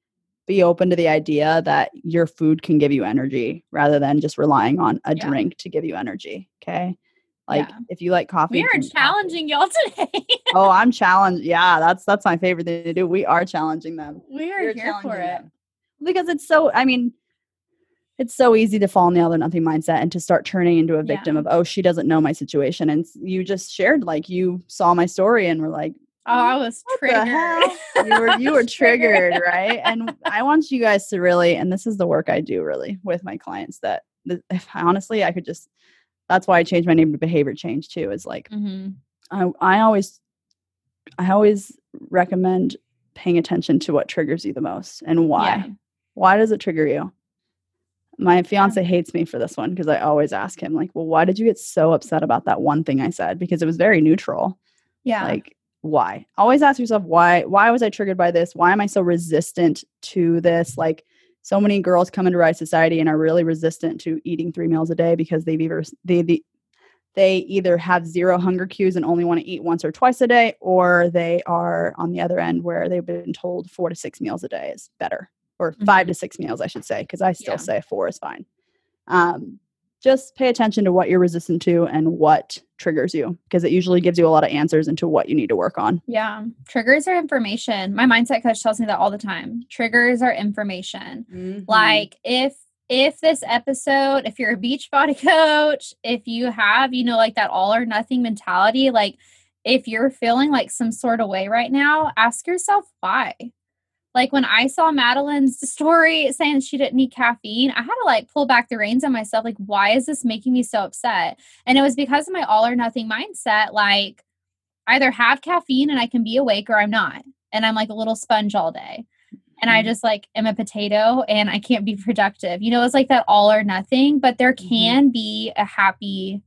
be open to the idea that your food can give you energy rather than just relying on a yeah. drink to give you energy. Okay. Like Yeah. if you like coffee, We are challenging y'all today. Oh, I'm challenged. Yeah, that's that's my favorite thing to do. We are challenging them. we are We're here for challenging it. them. because it's so. I mean, it's so easy to fall in the all or nothing mindset and to start turning into a victim Yeah. of oh she doesn't know my situation and you just shared like you saw my story and were like Oh, I was triggered. you were you were triggered right and i want you guys to really and this is the work i do really with my clients that if honestly i could just that's why i changed my name to behavior change too is like hmm i, I always i always recommend paying attention to what triggers you the most and why. Yeah. why does it trigger you? My fiance hates me for this one because i always ask him like well why did you get so upset about that one thing i said? Because it was very neutral. Yeah. like why? Always ask yourself why why was i triggered by this? Why am i so resistant to this? Like so many girls come into rise society and are really resistant to eating three meals a day because they've either they, they they either have zero hunger cues and only want to eat once or twice a day or they are on the other end where they've been told four to six meals a day is better or 5 to six meals i should say because i still Yeah. say four is fine um, just pay attention to what you're resistant to and what triggers you because it usually gives you a lot of answers into what you need to work on yeah. Triggers are information. My mindset coach tells me that all the time. Triggers are information. Mm-hmm. Like if if this episode, if you're a Beachbody coach, if you have, you know, like that all or nothing mentality, like if you're feeling like some sort of way right now, ask yourself why. Like when I saw Madeline's story saying she didn't need caffeine, I had to like pull back the reins on myself. Like, why is this making me so upset? And it was because of my all or nothing mindset. Like, either have caffeine and I can be awake or I'm not. And I'm like a little sponge all day. And I Mhm. just like am a potato and I can't be productive. You know, it's like that all or nothing, but there Mhm. can be a happy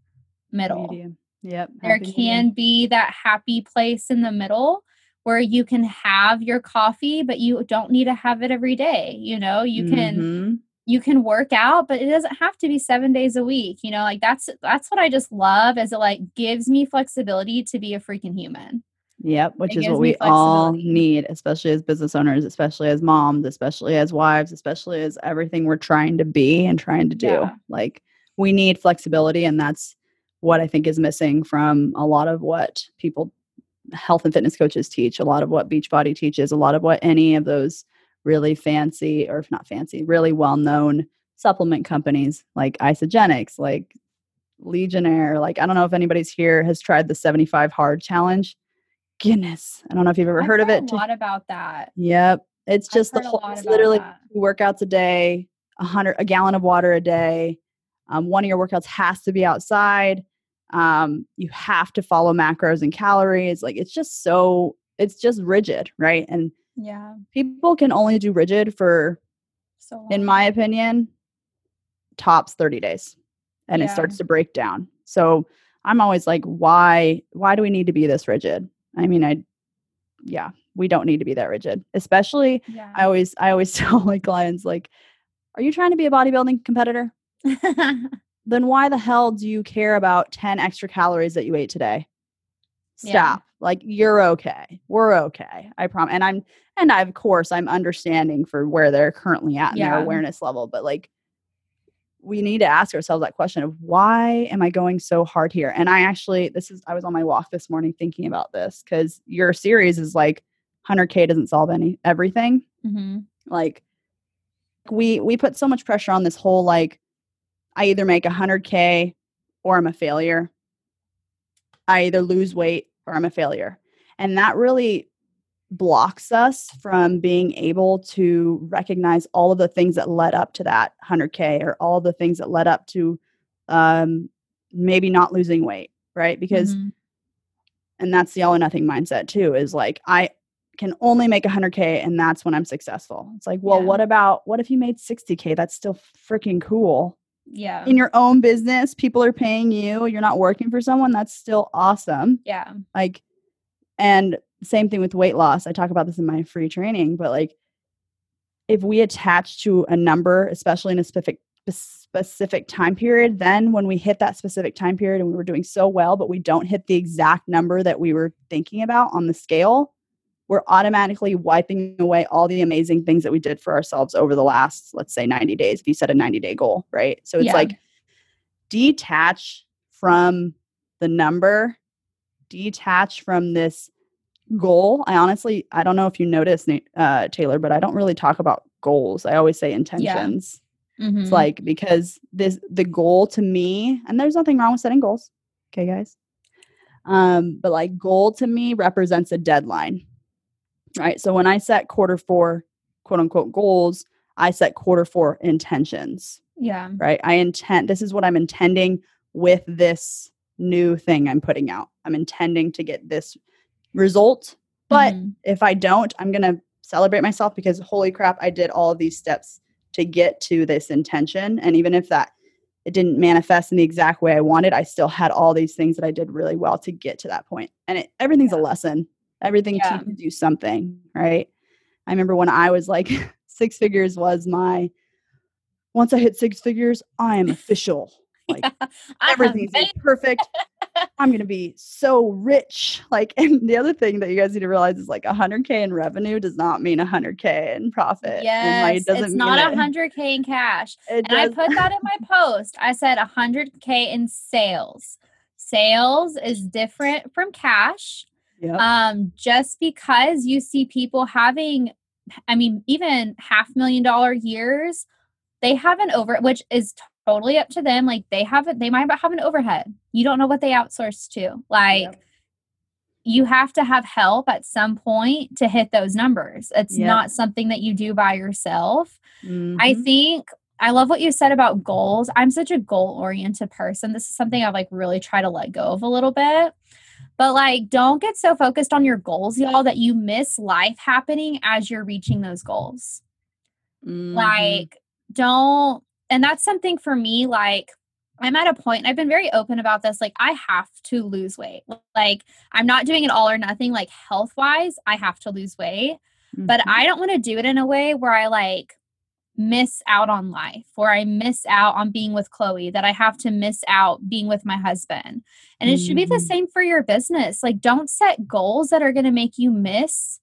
middle medium yep there can be that happy place in the middle where you can have your coffee but you don't need to have it every day you know you can Mhm. you can work out but it doesn't have to be 7 days a week you know like that's that's what i just love is it like gives me flexibility to be a freaking human Yep, which It is what we all need, especially as business owners, especially as moms, especially as wives, especially as everything we're trying to be and trying to do. Yeah. Like we need flexibility and that's what I think is missing from a lot of what people health and fitness coaches teach, a lot of what Beachbody teaches, a lot of what any of those really fancy or if not fancy, really well-known supplement companies like Isagenix, like Legionnaire, like I don't know if anybody's here has tried the 75 hard challenge. Goodness, I don't know if you've ever I've heard of it. a lot about that Yep, it's just the heard whole, it's literally that. workouts a day, a hundred, a gallon of water a day. Um, one of your workouts has to be outside. Um, you have to follow macros and calories. Like it's just so, it's just rigid, right? And yeah people can only do rigid for, so in my opinion, tops 30 days and it starts to break down. So I'm always like, why, why do we need to be this rigid? I mean, I, yeah, we don't need to be that rigid, especially yeah I always I always tell my clients like, are you trying to be a bodybuilding competitor? Then why the hell do you care about 10 extra calories that you ate today? Yeah. Stop. Like you're okay. We're okay. I promise. And I'm and I of course I'm understanding for where they're currently at in their awareness level, but like we need to ask ourselves that question of why am I going so hard here? And I actually this is I was on my walk this morning thinking about this cuz your series is like 100k doesn't solve any everything hmm like we we put so much pressure on this whole like i either make 100k or i'm a failure. I either lose weight or i'm a failure. And that really blocks us from being able to recognize all of the things that led up to that 100k or all the things that led up to um, maybe not losing weight right? Because Mhm. and that's the all or nothing mindset too is like i can only make 100k and that's when i'm successful. It's like well Yeah. what about what if you made 60k that's still freaking cool yeah. In your own business people are paying you you're not working for someone that's still awesome. Yeah. Like and same thing with weight loss i talk about this in my free training but like if we attach to a number especially in a specific specific time period then when we hit that specific time period and we were doing so well but we don't hit the exact number that we were thinking about on the scale we're automatically wiping away all the amazing things that we did for ourselves over the last let's say 90 days if you set a 90 day goal right so it's Yeah. like detach from the number, detach from this goal. I honestly, I don't know if you noticed, uh, Taylor, but I don't really talk about goals. I always say intentions. Yeah. Mm-hmm. It's like because this the goal to me, and there's nothing wrong with setting goals. Okay, guys. Um, but like goal to me represents a deadline. Right. So when I set quarter four quote unquote goals, I set quarter four intentions. Yeah. Right. I intend this is what I'm intending with this new thing I'm putting out. I'm intending to get this result. But mm-hmm. if I don't, I'm going to celebrate myself because holy crap, I did all of these steps to get to this intention. And even if that it didn't manifest in the exact way I wanted, I still had all these things that I did really well to get to that point. And it, everything's yeah. a lesson. Everything yeah. teaches you something, right? I remember when I was like six figures was my once I hit six figures, I am official. Like yeah, everything's perfect. I'm gonna be so rich. Like, and the other thing that you guys need to realize is like 100k in revenue does not mean 100k in profit. Yes, like, it's not 100k in cash. It and does. I put that in my post. I said 100k in sales. Sales is different from cash. Yep. Um, just because you see people having, I mean, even half million dollar years, they have an over, which is totally up to them. Like they have it, they might have an overhead. You don't know what they outsource to. Like yep. you have to have help at some point to hit those numbers. It's yep. not something that you do by yourself. Mm-hmm. I think I love what you said about goals. I'm such a goal oriented person. This is something I've like really try to let go of a little bit. But like, don't get so focused on your goals, y'all, that you miss life happening as you're reaching those goals. Mm-hmm. Like, don't and that's something for me like I'm at a point, I've been very open about this. Like, I have to lose weight. Like, I'm not doing it all or nothing. Like, health wise, I have to lose weight. Mm-hmm. But I don't want to do it in a way where I like miss out on life, or I miss out on being with Chloe, that I have to miss out being with my husband. And it mm-hmm. should be the mm-hmm. same for your business. Like, don't set goals that are going to make you miss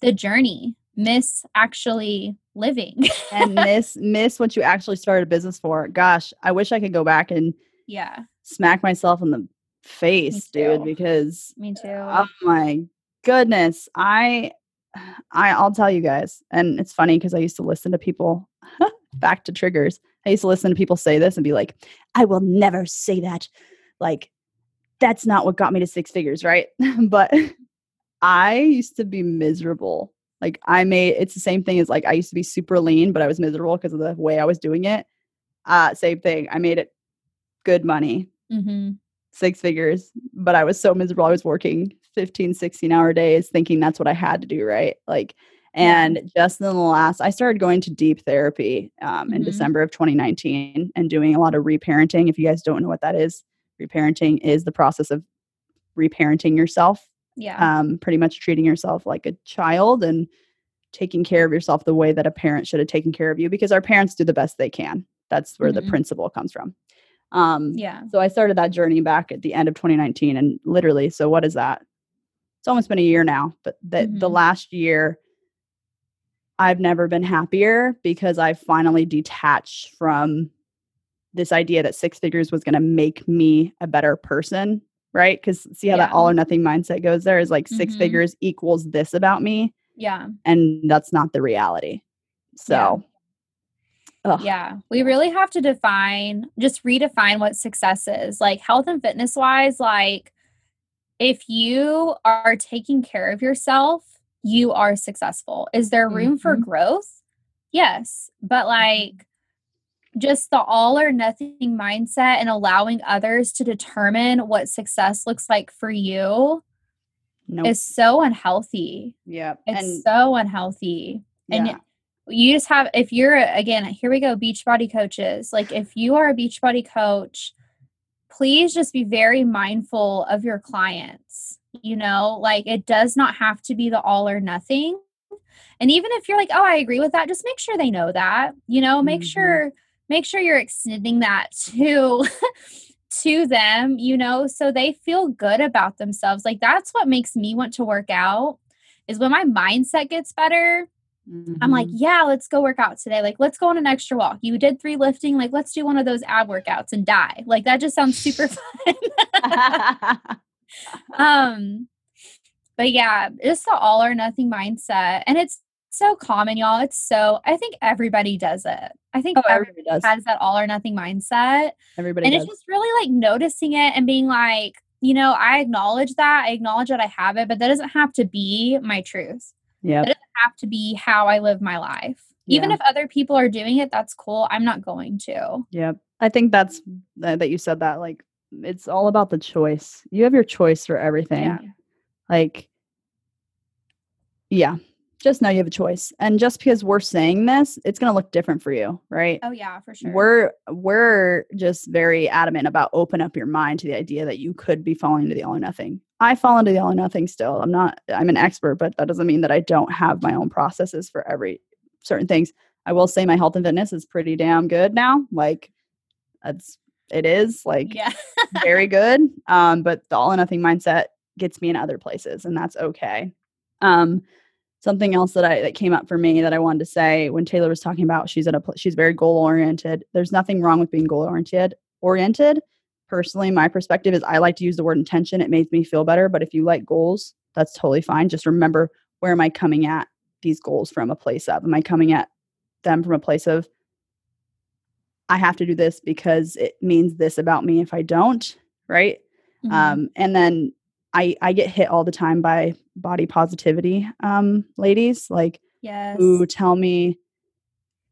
the journey, miss actually living and miss miss what you actually started a business for. Gosh, I wish I could go back and yeah, smack myself in the face, dude, because me too. Oh my goodness. I I I'll tell you guys. And it's funny because I used to listen to people back to triggers. I used to listen to people say this and be like, I will never say that. Like, that's not what got me to six figures, right? but I used to be miserable like I made it's the same thing as like I used to be super lean, but I was miserable because of the way I was doing it. Uh, same thing. I made it good money, mm-hmm. six figures, but I was so miserable. I was working 15, 16 hour days thinking that's what I had to do. Right. Like, and just in the last, I started going to deep therapy um, in mm-hmm. December of 2019 and doing a lot of reparenting. If you guys don't know what that is, reparenting is the process of reparenting yourself yeah. Um, pretty much treating yourself like a child and taking care of yourself the way that a parent should have taken care of you because our parents do the best they can. That's where mm-hmm. the principle comes from. Um, yeah. So I started that journey back at the end of 2019, and literally, so what is that? It's almost been a year now, but the mm-hmm. the last year, I've never been happier because I finally detached from this idea that six figures was going to make me a better person right? Because see how yeah. that all or nothing mindset goes there is like 6 mm-hmm. figures equals this about me. Yeah. And that's not the reality. So, yeah. yeah. We really have to define, just redefine what success is. Like health and fitness wise, like if you are taking care of yourself, you are successful. Is there room mm-hmm. for growth? Yes. But mm-hmm. like, just the all or nothing mindset and allowing others to determine what success looks like for you nope. is so unhealthy. Yeah. It's and, so unhealthy. Yeah. And you just have, if you're, again, here we go, Beachbody coaches. Like, if you are a Beachbody coach, please just be very mindful of your clients. You know, like it does not have to be the all or nothing. And even if you're like, oh, I agree with that, just make sure they know that. You know, make mm-hmm. sure make sure you're extending that to to them, you know, so they feel good about themselves. Like that's what makes me want to work out is when my mindset gets better, I'm like, Mhm. yeah, let's go work out today. Like, let's go on an extra walk. You did three lifting. Like, let's do one of those ab workouts and die. Like, that just sounds super fun. um, but yeah, just the all or nothing mindset. And it's so common, y'all. It's so, I think everybody does it. I think oh, everybody everybody has that all or nothing mindset. Everybody and does. it's just really like noticing it and being like, you know, I acknowledge that. I acknowledge that I have it, but that doesn't have to be my truth. Yep. That doesn't have to be how I live my life. Even Yeah. if other people are doing it, that's cool. I'm not going to. Yep. I think that's that that you said that. Like, it's all about the choice. You have your choice for everything. Yeah. Like, yeah, just know you have a choice. And just because we're saying this, it's going to look different for you, right? Oh yeah, for sure. We're we're just very adamant about open up your mind to the idea that you could be falling into the all or nothing. I fall into the all or nothing still. I'm not I'm an expert, but that doesn't mean that I don't have my own processes for every certain things. I will say my health and fitness is pretty damn good now. Like that's it is like yeah. very good. Um, but the all or nothing mindset gets me in other places, and that's okay. Um, something else that I that came up for me that I wanted to say when Taylor was talking about she's at a she's very goal oriented. There's nothing wrong with being goal oriented. Oriented. Personally, my perspective is I like to use the word intention. It makes me feel better. But if you like goals, that's totally fine. Just remember where am I coming at these goals from a place of? Am I coming at them from a place of I have to do this because it means this about me if I don't, right? Mhm. Um, and then I I get hit all the time by body positivity um, ladies like yes. who tell me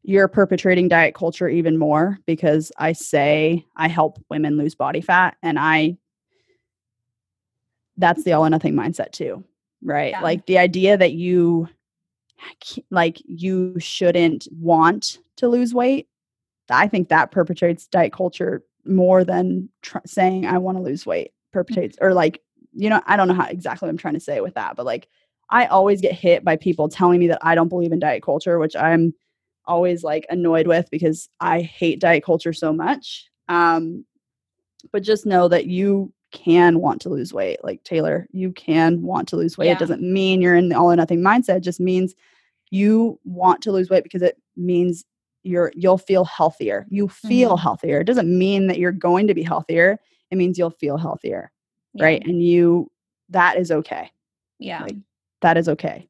you're perpetrating diet culture even more because I say I help women lose body fat and I that's the all or nothing mindset too, right? Yeah. Like the idea that you like you shouldn't want to lose weight. I think that perpetrates diet culture more than tr- saying I want to lose weight mm. perpetrates or like you know I don't know how exactly what I'm trying to say with that, but like I always get hit by people telling me that I don't believe in diet culture, which I'm always like annoyed with because I hate diet culture so much. Um, but just know that you can want to lose weight. Like Taylor, you can want to lose weight. Yeah. It doesn't mean you're in the all or nothing mindset. It just means you want to lose weight because it means you're you'll feel healthier. You feel Mhm. healthier. It doesn't mean that you're going to be healthier. It means you'll feel healthier. Yeah. Right. And you that is okay. Yeah. Like, that is okay.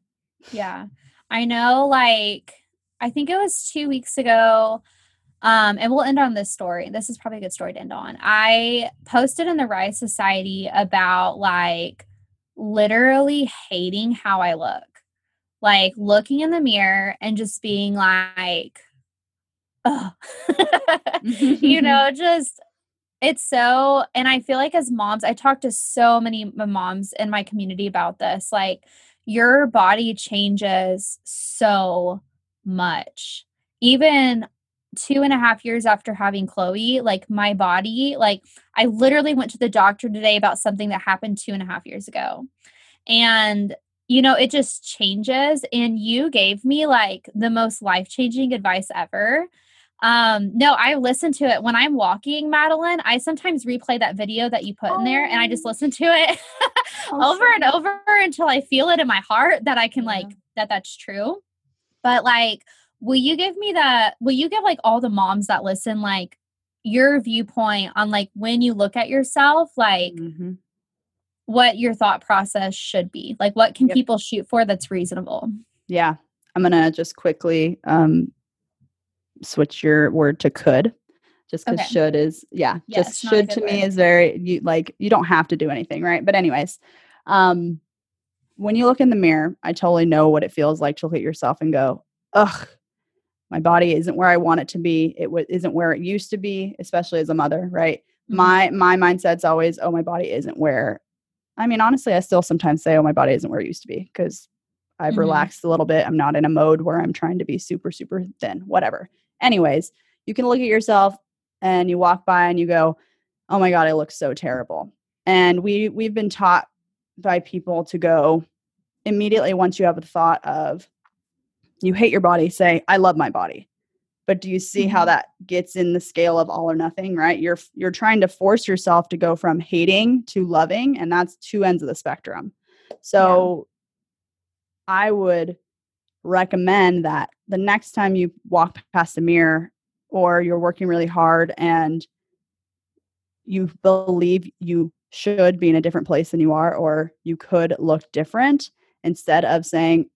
Yeah. I know like I think it was 2 weeks ago um and we'll end on this story. This is probably a good story to end on. I posted in the Rise Society about like literally hating how I look. Like looking in the mirror and just being like oh. you know, just it's so and I feel like as moms, I talk to so many moms in my community about this. Like your body changes so much. Even two and a half years after having Chloe, like my body, like I literally went to the doctor today about something that happened two and a half years ago. And you know, it just changes. And you gave me like the most life changing advice ever. Um, no, I listen to it when I'm walking, Madeline. I sometimes replay that video that you put in there and I just Oh. listen to it over and over until I feel it in my heart that I can Yeah. like that that's true. But like, will you give me that? Will you give like all the moms that listen like your viewpoint on like when you look at yourself, like Mhm. what your thought process should be? Like, what can Yep. people shoot for that's reasonable? Yeah. I'm going to just quickly um, switch your word to could just because Okay. should is, yeah, just should to me is very, you like, you don't have to do anything, right? But, anyways, um, when you look in the mirror, I totally know what it feels like to look at yourself and go, ugh, my body isn't where I want it to be. It w- isn't where it used to be, especially as a mother, right? Mhm. My my mindset's always, oh, my body isn't where. I mean, honestly, I still sometimes say, oh, my body isn't where it used to be because I've Mhm. relaxed a little bit. I'm not in a mode where I'm trying to be super, super thin, whatever. Anyways, you can look at yourself and you walk by and you go, oh my God, I look so terrible. And we we've been taught by people to go immediately once you have the thought of you hate your body, say, I love my body. But do you see how Mhm. that gets in the scale of all or nothing, right? You're you're trying to force yourself to go from hating to loving, and that's two ends of the spectrum. So I would recommend that the next time you walk past a mirror or you're working really hard and you believe you should be in a different place than you are or you could look different instead of saying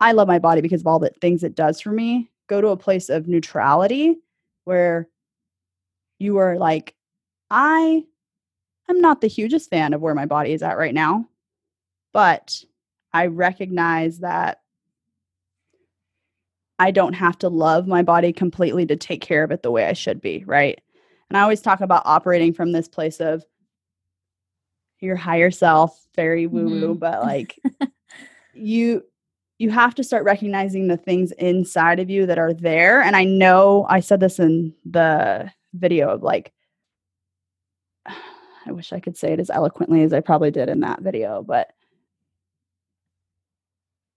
i love my body because of all the things it does for me go to a place of neutrality where you are like i am not the hugest fan of where my body is at right now but i recognize that I don't have to love my body completely to take care of it the way I should be, right? And I always talk about operating from this place of your higher self, very woo woo, mm-hmm. but like you you have to start recognizing the things inside of you that are there. And I know I said this in the video of like I wish I could say it as eloquently as I probably did in that video, but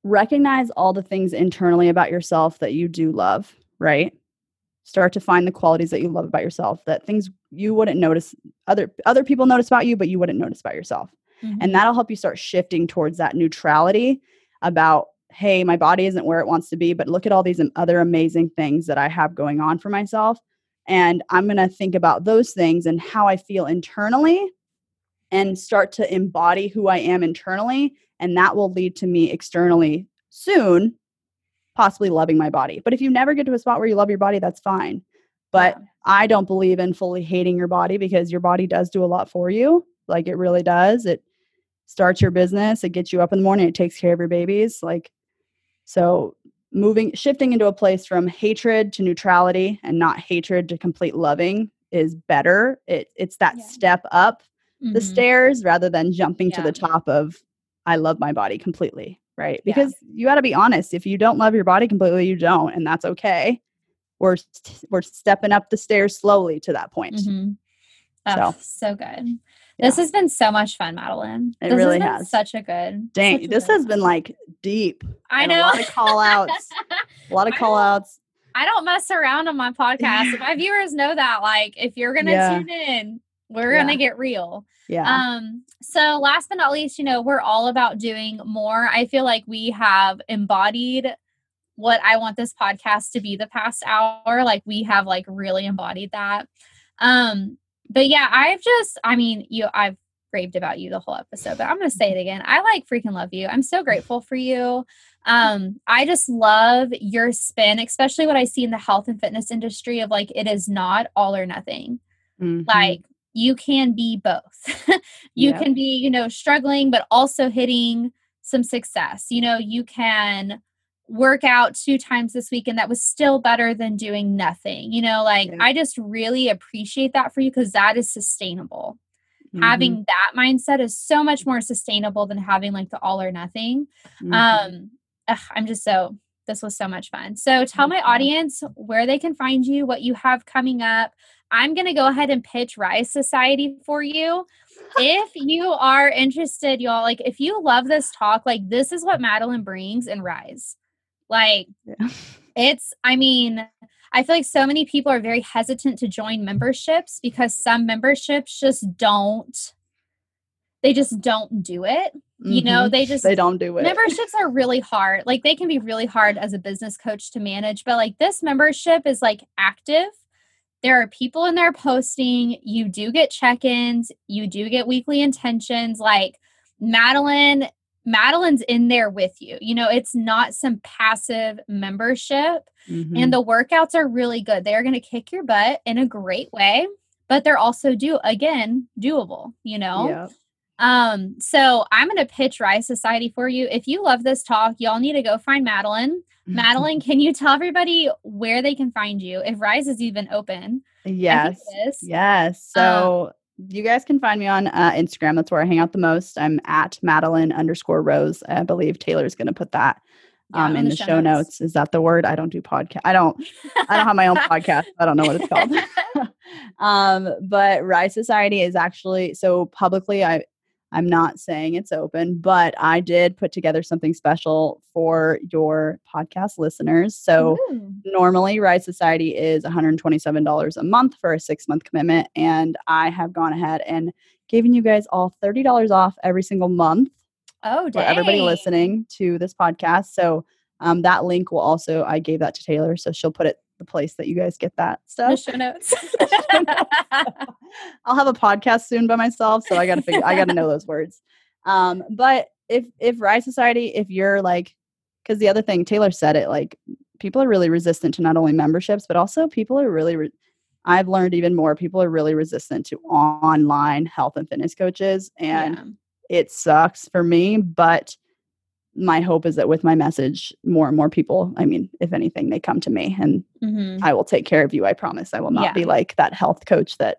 recognize all the things internally about yourself that you do love, right? Start to find the qualities that you love about yourself, that things you wouldn't notice other other people notice about you but you wouldn't notice about yourself. Mm-hmm. And that'll help you start shifting towards that neutrality about hey, my body isn't where it wants to be, but look at all these other amazing things that I have going on for myself. And I'm going to think about those things and how I feel internally and start to embody who I am internally and that will lead to me externally soon, possibly loving my body. But if you never get to a spot where you love your body, that's fine. But yeah. I don't believe in fully hating your body because your body does do a lot for you. Like it really does. It starts your business, it gets you up in the morning, it takes care of your babies. Like, so moving, shifting into a place from hatred to neutrality and not hatred to complete loving is better. It, it's that yeah. step up mm-hmm. the stairs rather than jumping yeah. to the top of I love my body completely, right? Because yeah. you got to be honest. If you don't love your body completely, you don't, and that's okay. We're we're stepping up the stairs slowly to that point. Mm-hmm. Oh, so, so good. Yeah. This has been so much fun, Madeline. It this really has, has. Such a good. Dang, a this good has been like deep. I know. A lot of call outs. a lot of call outs. I don't mess around on my podcast. my viewers know that. Like, if you're gonna yeah. tune in, we're gonna get real. Yeah. Um, so last but not least, you know, we're all about doing more. I feel like we have embodied what I want this podcast to be the past hour. Like we have like really embodied that. Um, but yeah, I've just, I mean, you I've raved about you the whole episode, but I'm gonna say it again. I like freaking love you. I'm so grateful for you. Um, I just love your spin, especially what I see in the health and fitness industry of like it is not all or nothing. Mm-hmm. Like you can be both. you yep. can be, you know, struggling, but also hitting some success. You know, you can work out two times this week and that was still better than doing nothing. You know, like. I just really appreciate that for you because that is sustainable. Mm-hmm. Having that mindset is so much more sustainable than having like the all or nothing. Mm-hmm. Um ugh, I'm just so this was so much fun. So tell my audience where they can find you, what you have coming up. I'm going to go ahead and pitch Rise Society for you. if you are interested, y'all, like if you love this talk, like this is what Madeline brings in Rise. Like yeah. it's, I mean, I feel like so many people are very hesitant to join memberships because some memberships just don't they just don't do it. Mm-hmm. You know, mm-hmm. they just they don't do it. Memberships are really hard. Like they can be really hard as a business coach to manage, but like this membership is like active there are people in there posting. You do get check ins, you do get weekly intentions. Like Madeline, Madeline's in there with you. You know, it's not some passive membership. Mm-hmm. And the workouts are really good. They're going to kick your butt in a great way, but they're also do again doable, you know? Yep. Um, so I'm going to pitch Rise Society for you. If you love this talk, y'all need to go find Madeline. Madeline, can you tell everybody where they can find you if Rise is even open? Yes. Yes. So um, you guys can find me on uh, Instagram. That's where I hang out the most. I'm at Madeline underscore Rose. I believe Taylor's going to put that um, in the, the show, show notes. notes. Is that the word? I don't do podcast. I don't. I don't have my own podcast. I don't know what it's called. um, but Rise Society is actually so publicly. I I'm not saying it's open, but I did put together something special for your podcast listeners. So mm. normally Rise Society is $127 a month for a six month commitment. And I have gone ahead and given you guys all $30 off every single month. Oh, dang. For everybody listening to this podcast. So Um, that link will also, I gave that to Taylor, so she'll put it the place that you guys get that stuff. The show notes. I'll have a podcast soon by myself, so I gotta figure I gotta know those words. Um, but if if Rise Society, if you're like because the other thing Taylor said it, like people are really resistant to not only memberships, but also people are really re- I've learned even more people are really resistant to online health and fitness coaches and yeah. it sucks for me, but my hope is that with my message, more and more people, I mean, if anything, they come to me and mm-hmm. I will take care of you. I promise. I will not yeah. be like that health coach that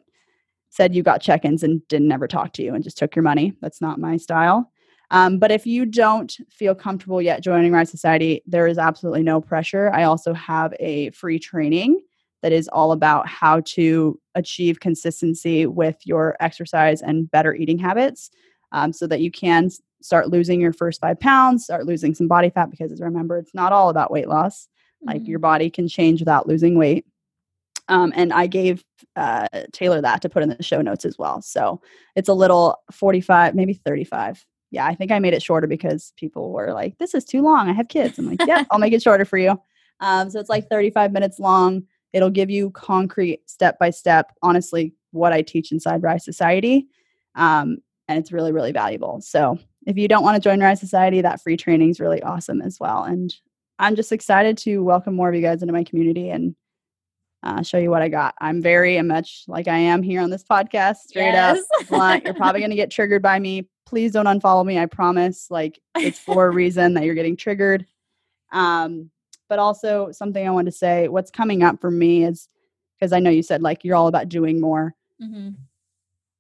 said you got check ins and didn't ever talk to you and just took your money. That's not my style. Um, but if you don't feel comfortable yet joining Rise Society, there is absolutely no pressure. I also have a free training that is all about how to achieve consistency with your exercise and better eating habits um, so that you can start losing your first five pounds, start losing some body fat because remember, it's not all about weight loss. Mm-hmm. Like your body can change without losing weight. Um, and I gave uh, Taylor that to put in the show notes as well. So it's a little 45, maybe 35. Yeah, I think I made it shorter because people were like, this is too long. I have kids. I'm like, yeah, I'll make it shorter for you. Um, so it's like 35 minutes long. It'll give you concrete step by step, honestly, what I teach inside Rise Society. Um, and it's really, really valuable. So if you don't want to join Rise Society, that free training is really awesome as well. And I'm just excited to welcome more of you guys into my community and uh, show you what I got. I'm very much like I am here on this podcast, straight yes. up blunt. You're probably going to get triggered by me. Please don't unfollow me. I promise. Like it's for a reason that you're getting triggered. Um, but also something I want to say. What's coming up for me is because I know you said like you're all about doing more. Mm-hmm.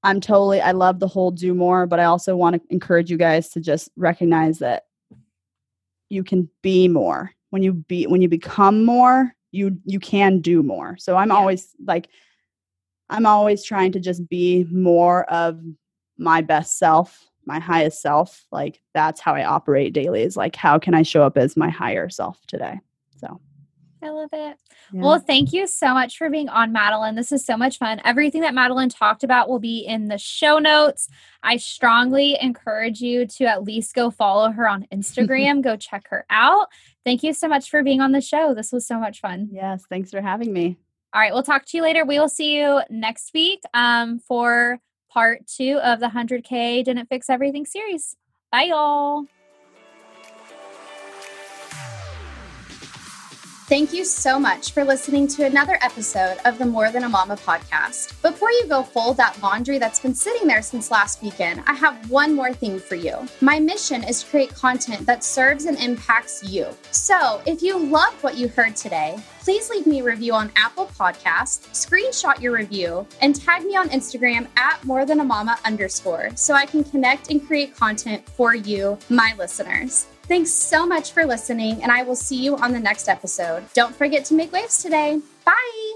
I'm totally, I love the whole do more, but I also want to encourage you guys to just recognize that you can be more. When you be, when you become more, you, you can do more. So I'm yeah. always like, I'm always trying to just be more of my best self, my highest self. Like that's how I operate daily is like, how can I show up as my higher self today? So I love it. Yeah. Well, thank you so much for being on, Madeline. This is so much fun. Everything that Madeline talked about will be in the show notes. I strongly encourage you to at least go follow her on Instagram, go check her out. Thank you so much for being on the show. This was so much fun. Yes, thanks for having me. All right, we'll talk to you later. We will see you next week um, for part two of the 100K Didn't Fix Everything series. Bye, y'all. Thank you so much for listening to another episode of the More Than a Mama podcast. Before you go fold that laundry that's been sitting there since last weekend, I have one more thing for you. My mission is to create content that serves and impacts you. So if you loved what you heard today, please leave me a review on Apple Podcasts, screenshot your review, and tag me on Instagram at more than a mama underscore so I can connect and create content for you, my listeners. Thanks so much for listening, and I will see you on the next episode. Don't forget to make waves today. Bye.